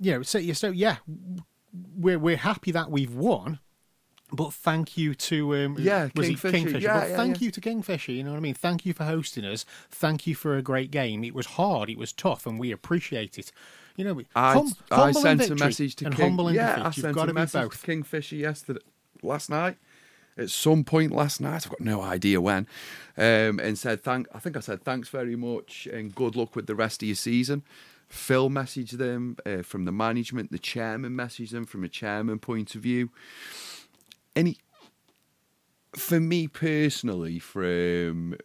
B: you know, so, so yeah, we're we're happy that we've won. But thank you to um,
C: Yeah,
B: was
C: Kingfisher.
B: it Kingfisher?
C: Yeah,
B: but
C: yeah,
B: thank
C: yeah.
B: you to Kingfisher. You know what I mean. Thank you for hosting us. Thank you for a great game. It was hard. It was tough, and we appreciate it. You know,
C: I,
B: hum-
C: I sent a message to King. yeah,
B: defeat.
C: I
B: You've
C: sent
B: got
C: a message to Kingfisher yesterday, last night. At some point last night, I've got no idea when, um, and said thank. I think I said thanks very much and good luck with the rest of your season. Phil messaged them uh, from the management. The chairman messaged them from a chairman point of view. He, for me personally, from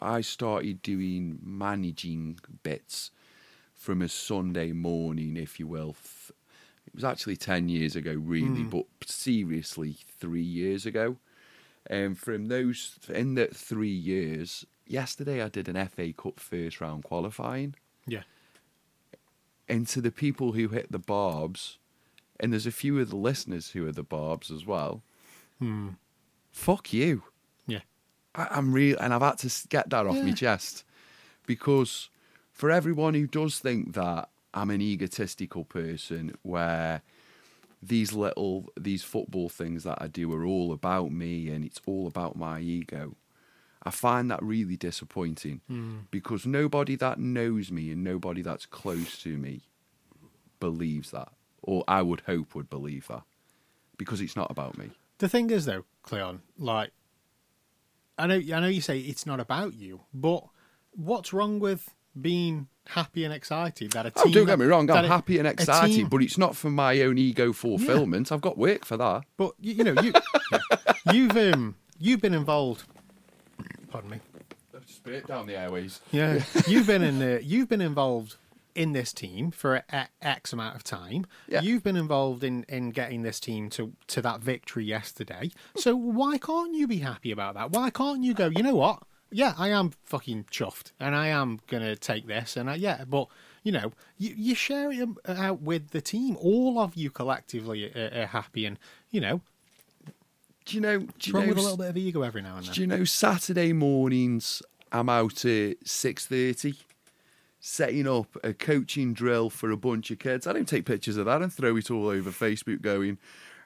C: I started doing managing bits from a Sunday morning, if you will. It was actually 10 years ago, really, hmm. but seriously, three years ago. And from those, in that three years, yesterday I did an FA Cup first round qualifying.
B: Yeah.
C: And to the people who hit the barbs, and there's a few of the listeners who are the barbs as well,
B: Hmm.
C: fuck you.
B: Yeah.
C: I, I'm real, and I've had to get that off my chest because for everyone who does think that I'm an egotistical person, where these little these football things that I do are all about me and it's all about my ego. I find that really disappointing because nobody that knows me and nobody that's close to me believes that, or I would hope would believe that, because it's not about me.
B: The thing is, though, Cleon, like, I know, I know you say it's not about you, but what's wrong with being happy and excited that a team?
C: Oh, don't get me wrong, I'm happy and excited,
B: team-
C: but it's not for my own ego fulfillment. I've got work for that.
B: But you, you know, you, yeah. you've um, you've been involved. Pardon me.
C: Spit down the airways.
B: Yeah, you've been in the, you've been involved in this team for a, X amount of time.
C: Yeah.
B: You've been involved in in getting this team to to that victory yesterday. So why can't you be happy about that? Why can't you go? You know what? Yeah, I am fucking chuffed, and I am gonna take this, and I, yeah, but. You know, you, you share it out with the team. All of you collectively are, are happy, and you know,
C: Do you know? Do you know?
B: with a little bit of ego every now and then.
C: Do you know Saturday mornings I'm out at six thirty, setting up a coaching drill for a bunch of kids. I don't take pictures of that and throw it all over Facebook, going,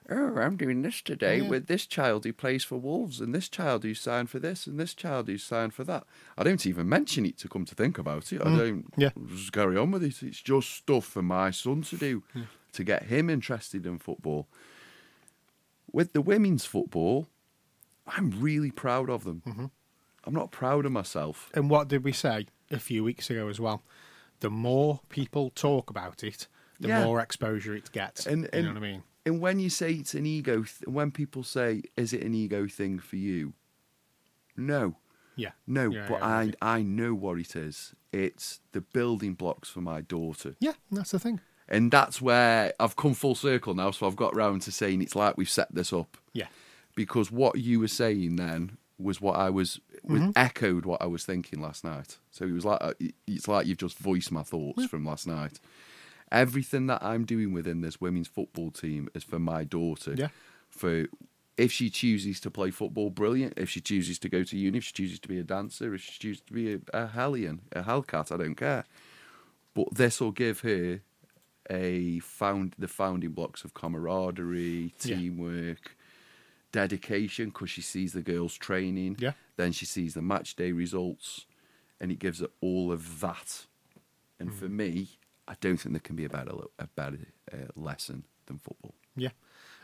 C: "Oh, I'm doing this today
B: Yeah.
C: with this child who plays for Wolves, and this child who's signed for this, and this child who's signed for that." I don't even mention it to come to think about it. I don't.
B: Mm. Yeah.
C: just carry on with it. It's just stuff for my son to do to get him interested in football. With the women's football, I'm really proud of them.
B: Mm-hmm.
C: I'm not proud of myself.
B: And what did we say a few weeks ago as well? The more people talk about it, the
C: Yeah.
B: more exposure it gets.
C: And,
B: you know what I mean?
C: And when you say it's an ego, th- when people say, "Is it an ego thing for you?" No,
B: Yeah.
C: no.
B: Yeah,
C: but
B: yeah,
C: I. I know what it is. It's the building blocks for my daughter,
B: Yeah, that's the thing.
C: and that's where I've come full circle now. So I've got round to saying it's like we've set this up
B: Yeah.
C: because what you were saying then was what I was, was
B: Mm-hmm.
C: echoed what I was thinking last night. So it was like uh, it's like you've just voiced my thoughts from last night. Everything that I'm doing within this women's football team is for my daughter.
B: Yeah.
C: For if she chooses to play football, brilliant. If she chooses to go to uni, if she chooses to be a dancer, if she chooses to be a, a hellion, a hellcat, I don't care. But this will give her a found the founding blocks of camaraderie,
B: Yeah.
C: Dedication because she sees the girls training.
B: Yeah.
C: Then she sees the match day results, and it gives her all of that. And for me, I don't think there can be a better a better uh, lesson than football.
B: Yeah.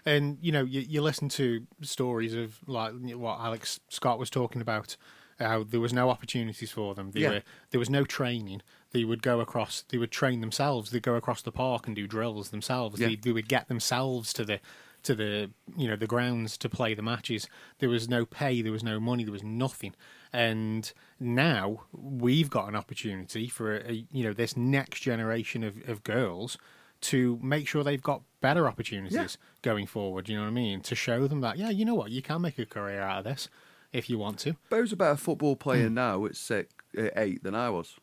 B: And you know, you, you listen to stories of like what Alex Scott was talking about, how there was no opportunities for them. They
C: Yeah.
B: were, there was no training. They would go across. They would train themselves. They'd go across the park and do drills themselves.
C: Yeah.
B: They, they would get themselves to the to the you know the grounds to play the matches. There was no pay. There was no money. There was nothing. And now we've got an opportunity for a, you know this next generation of, of girls to make sure they've got better opportunities
C: Yeah.
B: going forward. You know what I mean? To show them that, yeah, you know what, you can make a career out of this if you want to.
C: Bo's a better football player
B: Hmm.
C: now at six, eight than I was.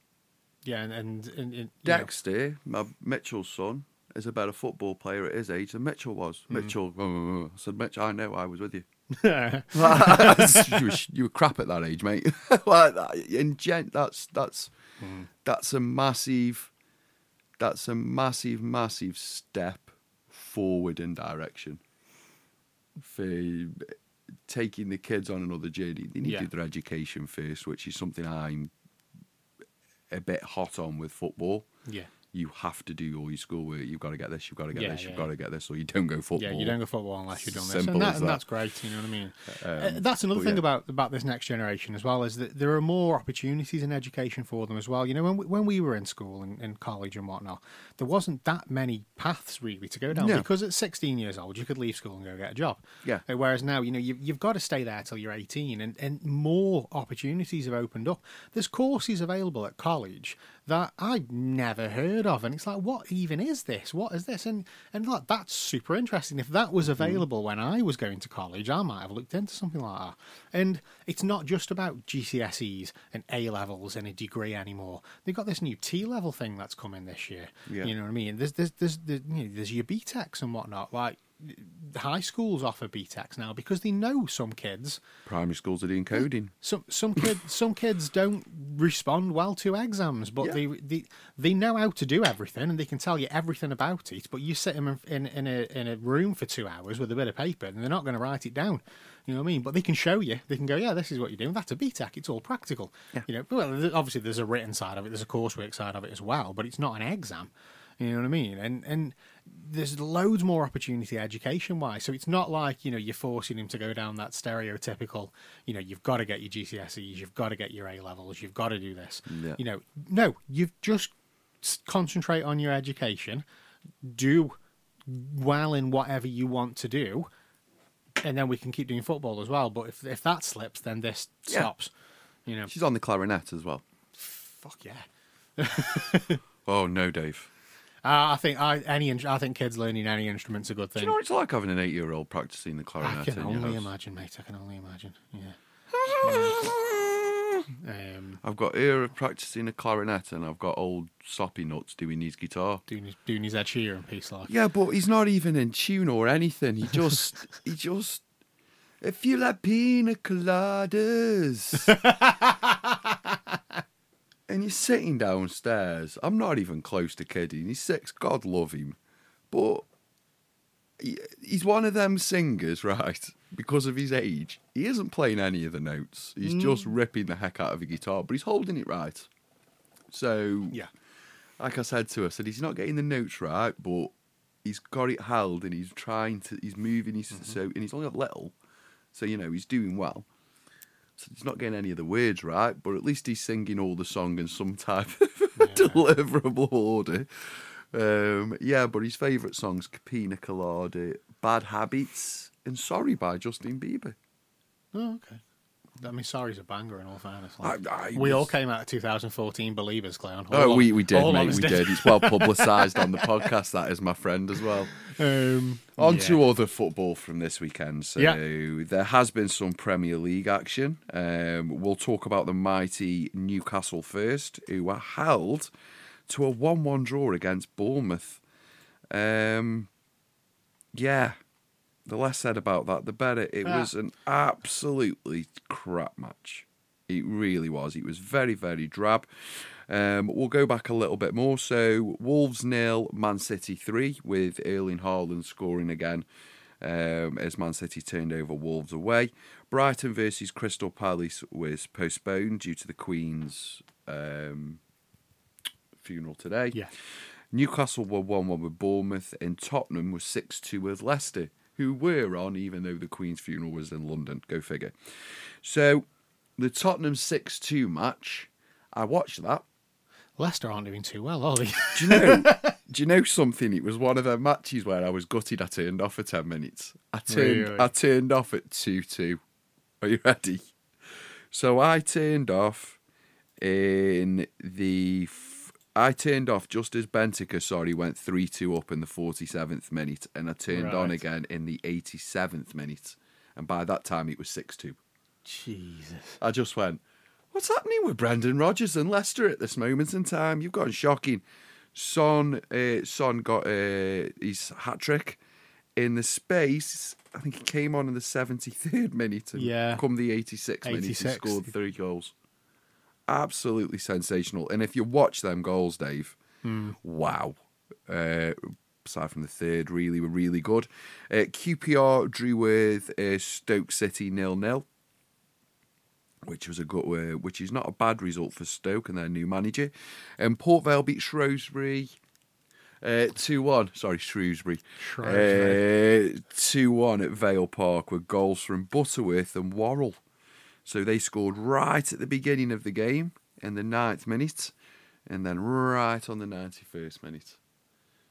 B: Yeah, and and, and, and you know,
C: Dexter, my Mitchell's son, is a better football player at his age than Mitchell was.
B: Hmm.
C: Mitchell, I said, Mitch, I know, I was with you. you, were, you were crap at that age, mate. like that, in gent, that's that's
B: Hmm.
C: that's a massive, that's a massive, massive step forward in direction for taking the kids on another journey. They needed
B: Yeah.
C: their education first, which is something I'm a bit hot on with football.
B: yeah,
C: You have to do all your schoolwork. You've got to get this. You've got to get
B: Yeah,
C: this. You've
B: yeah,
C: got to get this, or you don't go football.
B: yeah. You don't go football unless you've done this,
C: Simple
B: and, that,
C: as
B: and that's great. You know what I mean?
C: Um,
B: Uh, that's another thing
C: yeah.
B: about about this next generation as well is that there are more opportunities in education for them as well. You know, when we, when we were in school and in college and whatnot, there wasn't that many paths really to go down
C: No.
B: because at 16 years old you could leave school and go get a job.
C: Yeah.
B: Uh, Whereas now, you know, you, you've got to stay there till you're 18, and, and more opportunities have opened up. There's courses available at college that I'd never heard of, and it's like, what even is this? What is this? And and like that's super interesting. If that was mm-hmm. available when I was going to college, I might have looked into something like that. And it's not just about GCSEs and A levels and a degree anymore. They've got this new T level thing that's coming this year.
C: Yeah.
B: You know what I mean? There's there's there's there's, you know, there's your BTECs and whatnot. Like high schools offer BTECs now because they know some kids
C: Primary schools are doing coding.
B: some some kids some kids don't respond well to exams, but
C: Yeah.
B: they, they they know how to do everything and they can tell you everything about it. But you sit them in in, in a in a room for two hours with a bit of paper, and they're not going to write it down. You know what I mean? But they can show you. They can go, yeah, this is what you're doing. That's a BTEC. It's all practical. You know, well, obviously there's a written side of it, there's a coursework side of it as well, but it's not an exam. You know what I mean? And and there's loads more opportunity education wise. So it's not like, you know, you're forcing him to go down that stereotypical, you know, you've got to get your GCSEs, you've got to get your A levels, you've got to do this.
C: Yeah.
B: You know, no, you've just concentrate on your education, do well in whatever you want to do, and then we can keep doing football as well. But if if that slips, then this
C: Yeah.
B: stops. You know,
C: She's on the clarinet as well.
B: fuck yeah.
C: Oh no, Dave.
B: Uh, I think I any in- I think kids learning any instrument's a good
C: Do
B: thing.
C: you know what it's like having an eight-year-old practicing the clarinet? I can
B: only imagine, mate. I can only imagine. Yeah. Um,
C: I've got Era practicing a clarinet, and I've got old Soppy Nuts doing his guitar.
B: doing his doing his Ed Sheeran piece like.
C: Yeah, but he's not even in tune or anything. He just, he just. If you like pina coladas, and you're sitting downstairs, I'm not even close to kidding. He's six, God love him, but he, he's one of them singers, right? Because of his age, he isn't playing any of the notes. He's mm. just ripping the heck out of a guitar, but he's holding it right. So
B: Yeah.
C: like I said to her, I said he's not getting the notes right, but he's got it held and he's trying to, he's moving, he's mm-hmm. so, and he's only a little, so you know he's doing well. He's not getting any of the words right, but at least he's singing all the song in some type of deliverable order. Um, yeah, but his favourite songs: Pina Colada, Bad Habits, and Sorry by Justin Bieber.
B: Oh, okay. I mean, sorry's a banger in all fairness. Like,
C: I- I
B: we all came out of 2014 believers, Clown. All
C: Oh, we, we did, mate. We
B: did.
C: It's well publicised on the podcast. That is my friend as well.
B: Um,
C: On
B: yeah.
C: to other football from this weekend. So
B: Yeah.
C: there has been some Premier League action. Um, we'll talk about the mighty Newcastle first, who were held to a one-one draw against Bournemouth. Um, yeah, the less said about that, the better. It was an absolutely crap match. It really was. It was very, very drab. Um, we'll go back a little bit more. So Wolves nil, Man City three, with Erling Haaland scoring again um, as Man City turned over Wolves away. Brighton versus Crystal Palace was postponed due to the Queen's um, funeral today.
B: Yeah.
C: Newcastle were 1 1 with Bournemouth, and Tottenham was 6 2 with Leicester, who were on, even though the Queen's funeral was in London. Go figure. So, the Tottenham 6 2 match, I watched that.
B: Leicester aren't doing too well, are they?
C: Do you know? do you know something? It was one of the matches where I was gutted. I turned off for ten minutes. I turned.
B: Really?
C: I turned off at two two. Are you ready? So I turned off in the. I turned off just as Bentica, sorry, went 3 2 up in the 47th minute, and I turned on again in the 87th minute. And by that time, it was 6 2.
B: Jesus.
C: I just went, What's happening with Brendan Rodgers and Leicester at this moment in time? You've gone shocking. Son, uh, Son got uh, his hat trick in the space. I think he came on in the 73rd minute. And
B: Yeah.
C: Come the 86th minute, he scored three goals. Absolutely sensational. And if you watch them goals, Dave,
B: Hmm.
C: wow. Uh, aside from the third, really were really good. Uh, QPR drew with uh, Stoke City nil nil which was a good, uh, which is not a bad result for Stoke and their new manager. And Port Vale beat Shrewsbury uh, two one. Sorry, Shrewsbury.
B: Shrewsbury.
C: Two one at Vale Park with goals from Butterworth and Worrall. So they scored right at the beginning of the game in the ninth minute, and then right on the ninety first minute.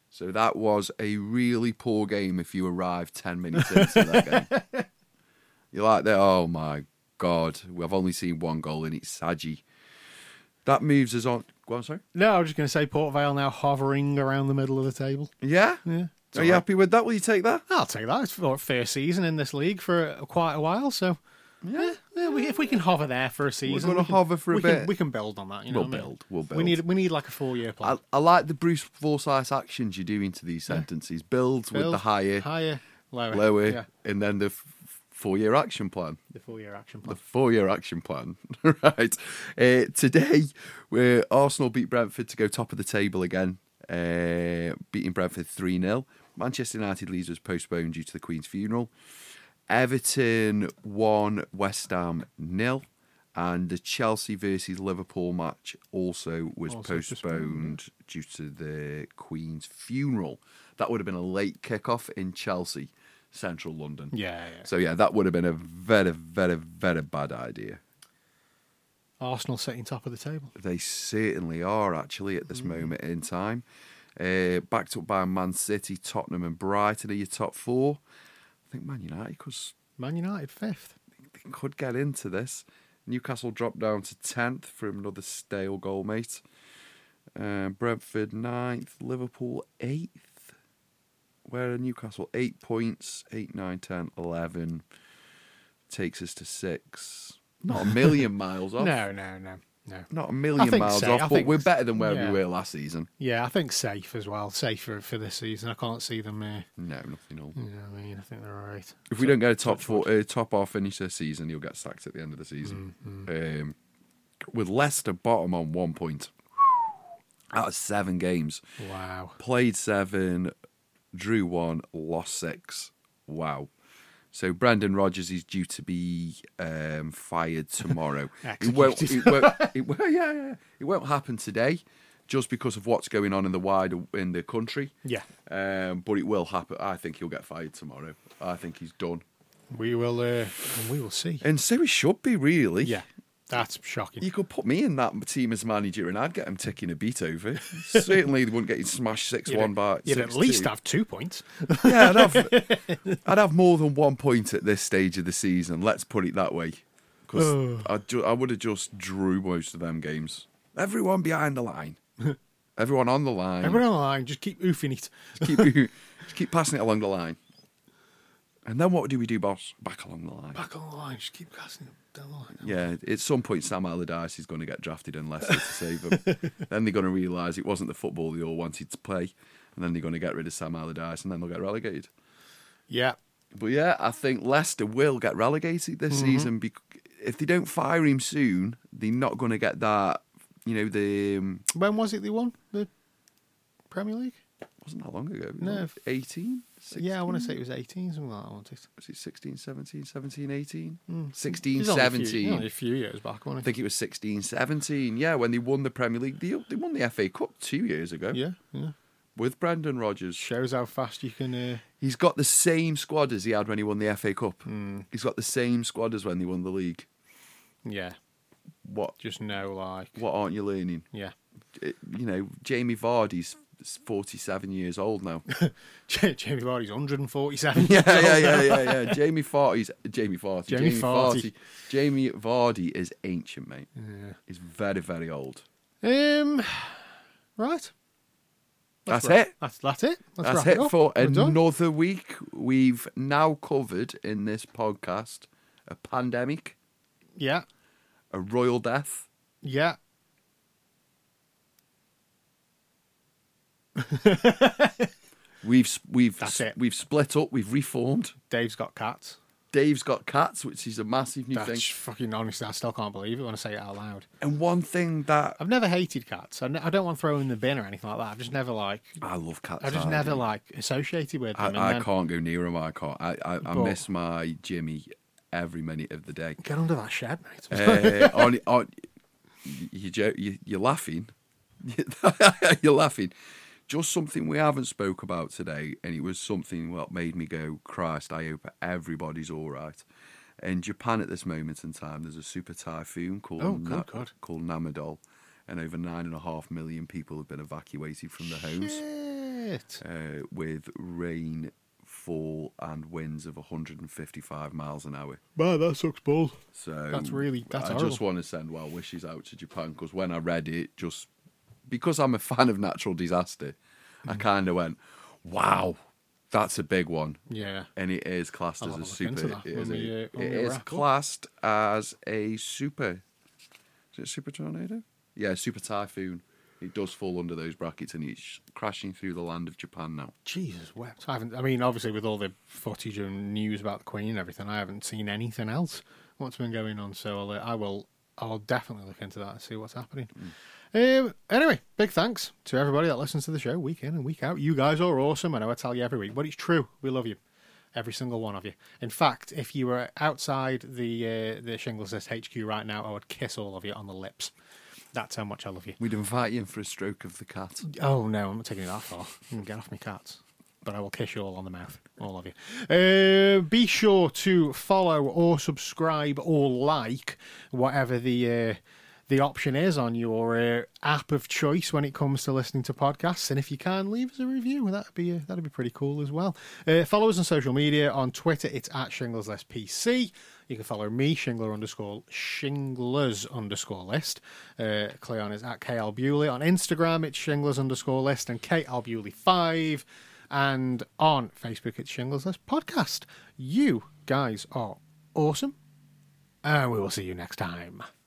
C: So that was a really poor game if you arrived ten minutes into that game. You're like that. Oh my god, we've only seen one goal and it's Saji. That moves us on. Go on, sorry.
B: No, I was just going to say Port Vale now hovering around the middle of the table.
C: Yeah.
B: Yeah. it's
C: Are you
B: right.
C: happy with that? Will you take that?
B: I'll take that. It's for first season in this league for quite a while, so yeah, yeah, we, if we can hover there for a season, we're
C: gonna
B: we can-
C: hover for a
B: we
C: bit.
B: Can, we can build on that. You know
C: We'll
B: what I mean?
C: build, we'll build.
B: We need we need like a four year plan.
C: I, I like the Bruce Forsyth actions you're doing to these sentences. Build, with the higher,
B: higher. Lower.
C: lower,
B: Yeah.
C: and then the f- four-year action plan.
B: The four year action plan.
C: The four-year action plan, right? Uh, today, where Arsenal beat Brentford to go top of the table again, uh, beating Brentford three 0 Manchester United Leeds was postponed due to the Queen's funeral. Everton won, West Ham nil, and the Chelsea versus Liverpool match also was
B: Also
C: postponed due to the Queen's funeral. That would have been a late kickoff in Chelsea, central London.
B: Yeah, yeah.
C: So yeah, that would have been a very, very, very bad idea.
B: Arsenal sitting top of the table.
C: They certainly are actually at this moment in time. Uh, backed up by Man City, Tottenham, and Brighton are your top four. I think Man United because
B: Man United fifth.
C: They could get into this. Newcastle dropped down to tenth from another stale goal, mate. Uh, Brentford ninth, Liverpool eighth. Where are Newcastle? Eight points, eight, nine, ten, eleven. Takes us to six. Not a million miles off.
B: No, no, no, no.
C: Not a million miles
B: so.
C: off,
B: I
C: but
B: think-
C: we're better than where
B: yeah.
C: we were last season.
B: Yeah, I think safe as well. Safe for, for this season. I can't see them. Uh,
C: No, nothing all.
B: you know, what I mean, I think they're all right.
C: If we don't get a top
B: touch
C: four, uh, top off finish this season, you'll get sacked at the end of the season.
B: Mm,
C: Um, with Leicester bottom on one point out of seven games,
B: Wow.
C: played seven, drew one, lost six. Wow. So Brendan Rodgers is due to be um, fired tomorrow. it won't. It won't. It won't yeah, yeah. It won't happen today, just because of what's going on in the wider in the country.
B: Yeah.
C: Um, but it will happen. I think he'll get fired tomorrow. I think he's done.
B: We will. Uh, we will see.
C: And so he should be really.
B: Yeah, that's shocking.
C: You could put me in that team as manager, and I'd get him ticking a beat over. Certainly, they wouldn't get you smashed six one by.
B: You'd at
C: 6-2.
B: least have two points.
C: Yeah, I'd have, I'd have more than one point at this stage of the season. Let's put it that way. Because I, ju- I would have just drew most of them games. Everyone behind the line. Everyone on the line.
B: Everyone on the line, just keep oofing it.
C: Just keep, just keep passing it along the line. And then what do we do, boss? Back along the line.
B: Back along the line, just keep passing it down the line.
C: Yeah, at some point, Sam Allardyce is going to get drafted in Leicester to save him. then they're going to realise it wasn't the football they all wanted to play. And then they're going to get rid of Sam Allardyce and then they'll get relegated.
B: Yeah,
C: But yeah, I think Leicester will get relegated this season. Bec- if they don't fire him soon, they're not going to get that. You know, the um,
B: when was it they won the Premier League?
C: Wasn't that long ago.
B: No.
C: 18?
B: Yeah, I want to say it was 18, something like that. I want it.
C: Was it 16, 17, 17, 18?
B: Mm.
C: 16,
B: It was only a few-
C: 17.
B: only a few years back, wasn't
C: I think it was 16, 17. Yeah, when they won the Premier League. They, they won the FA Cup two years ago
B: Yeah, yeah.
C: with Brendan Rodgers.
B: Shows how fast you can. Uh,
C: He's got the same squad as he had when he won the FA Cup.
B: Hmm.
C: He's got the same squad as when they won the league.
B: yeah,
C: What
B: just know like.
C: what aren't you learning?
B: Yeah.
C: It- you know, Jamie Vardy's 47 years old now.
B: Jamie Vardy's 147.
C: yeah, yeah, yeah, yeah, yeah. Jamie Vardy's Jamie Vardy.
B: Jamie Vardy.
C: Jamie Vardy is ancient, mate.
B: Yeah.
C: He's very, very old.
B: Um, right.
C: That's
B: wrap-
C: it.
B: That's that's it. Let's
C: That's it
B: up.
C: for
B: We're done.
C: another week. We've now covered in this podcast a pandemic,
B: Yeah,
C: a royal death,
B: yeah.
C: We've we've
B: That's it.
C: we've split up. We've reformed.
B: Dave's got cats.
C: Dave's got cats, which is a massive new
B: That's
C: thing.
B: fucking honestly, I still can't believe it when I say it out loud.
C: And one thing that
B: I've never hated cats. I, don't want to throw them in the bin or anything like that. I've just never like.
C: I love cats.
B: I've just
C: I
B: never like associated with
C: I,
B: them. and
C: I
B: then
C: can't go near him. I can't. I I, I
B: But-
C: miss my Jimmy every minute of the day.
B: Get under that shed, mate.
C: uh, on, on, you, jo- you, you're laughing. you're laughing. Just something we haven't spoke about today, and it was something what made me go, Christ, I hope everybody's all right. In Japan at this moment in time, there's a super typhoon called
B: Oh, God.
C: called Nanmadol, and over nine and a half million people have been evacuated from their homes uh, with rain, fall, and winds of 155 miles an hour.
B: Man, that sucks balls.
C: So
B: That's really- that's
C: I just want to send well wishes out to Japan because when I read it, just because I'm a fan of natural disaster, I
B: Mm.
C: kind of went, "Wow, that's a big one."
B: Yeah.
C: And it is classed
B: I'll
C: as a
B: have a look into
C: super. It is,
B: we, uh,
C: it is classed as a super. Is it a super tornado? Yeah, super typhoon. It does fall under those brackets, and it's crashing through the land of Japan now.
B: Jesus wept. I haven't. I mean, obviously, with all the footage and news about the Queen and everything, I haven't seen anything else. What's been going on? So I'll, uh, I will. I'll definitely look into that and see what's happening. Um, anyway, big thanks to everybody that listens to the show week in and week out. You guys are awesome. I know I tell you every week, but it's true. We love you, every single one of you. In fact, if you were outside the uh, the Shingles HQ right now, I would kiss all of you on the lips. That's how much I love you.
C: We'd invite you in for a stroke of the cat.
B: Oh no, I'm not taking it that far. Get off me cats. But I will kiss you all on the mouth, all of you. Uh, be sure to follow or subscribe or like whatever the uh, the option is on your uh, app of choice when it comes to listening to podcasts. And if you can, leave us a review. That'd be uh, that'd be pretty cool as well. Uh, follow us on social media. On Twitter, it's at Shingles List PC. You can follow me, Shingler underscore Shinglers underscore list. Uh, Cleon is at KL Bewley. On Instagram, it's Shinglers underscore list and KL Bewley 5. And on Facebook, it's Shingles List Podcast. You guys are awesome. And we will see you next time.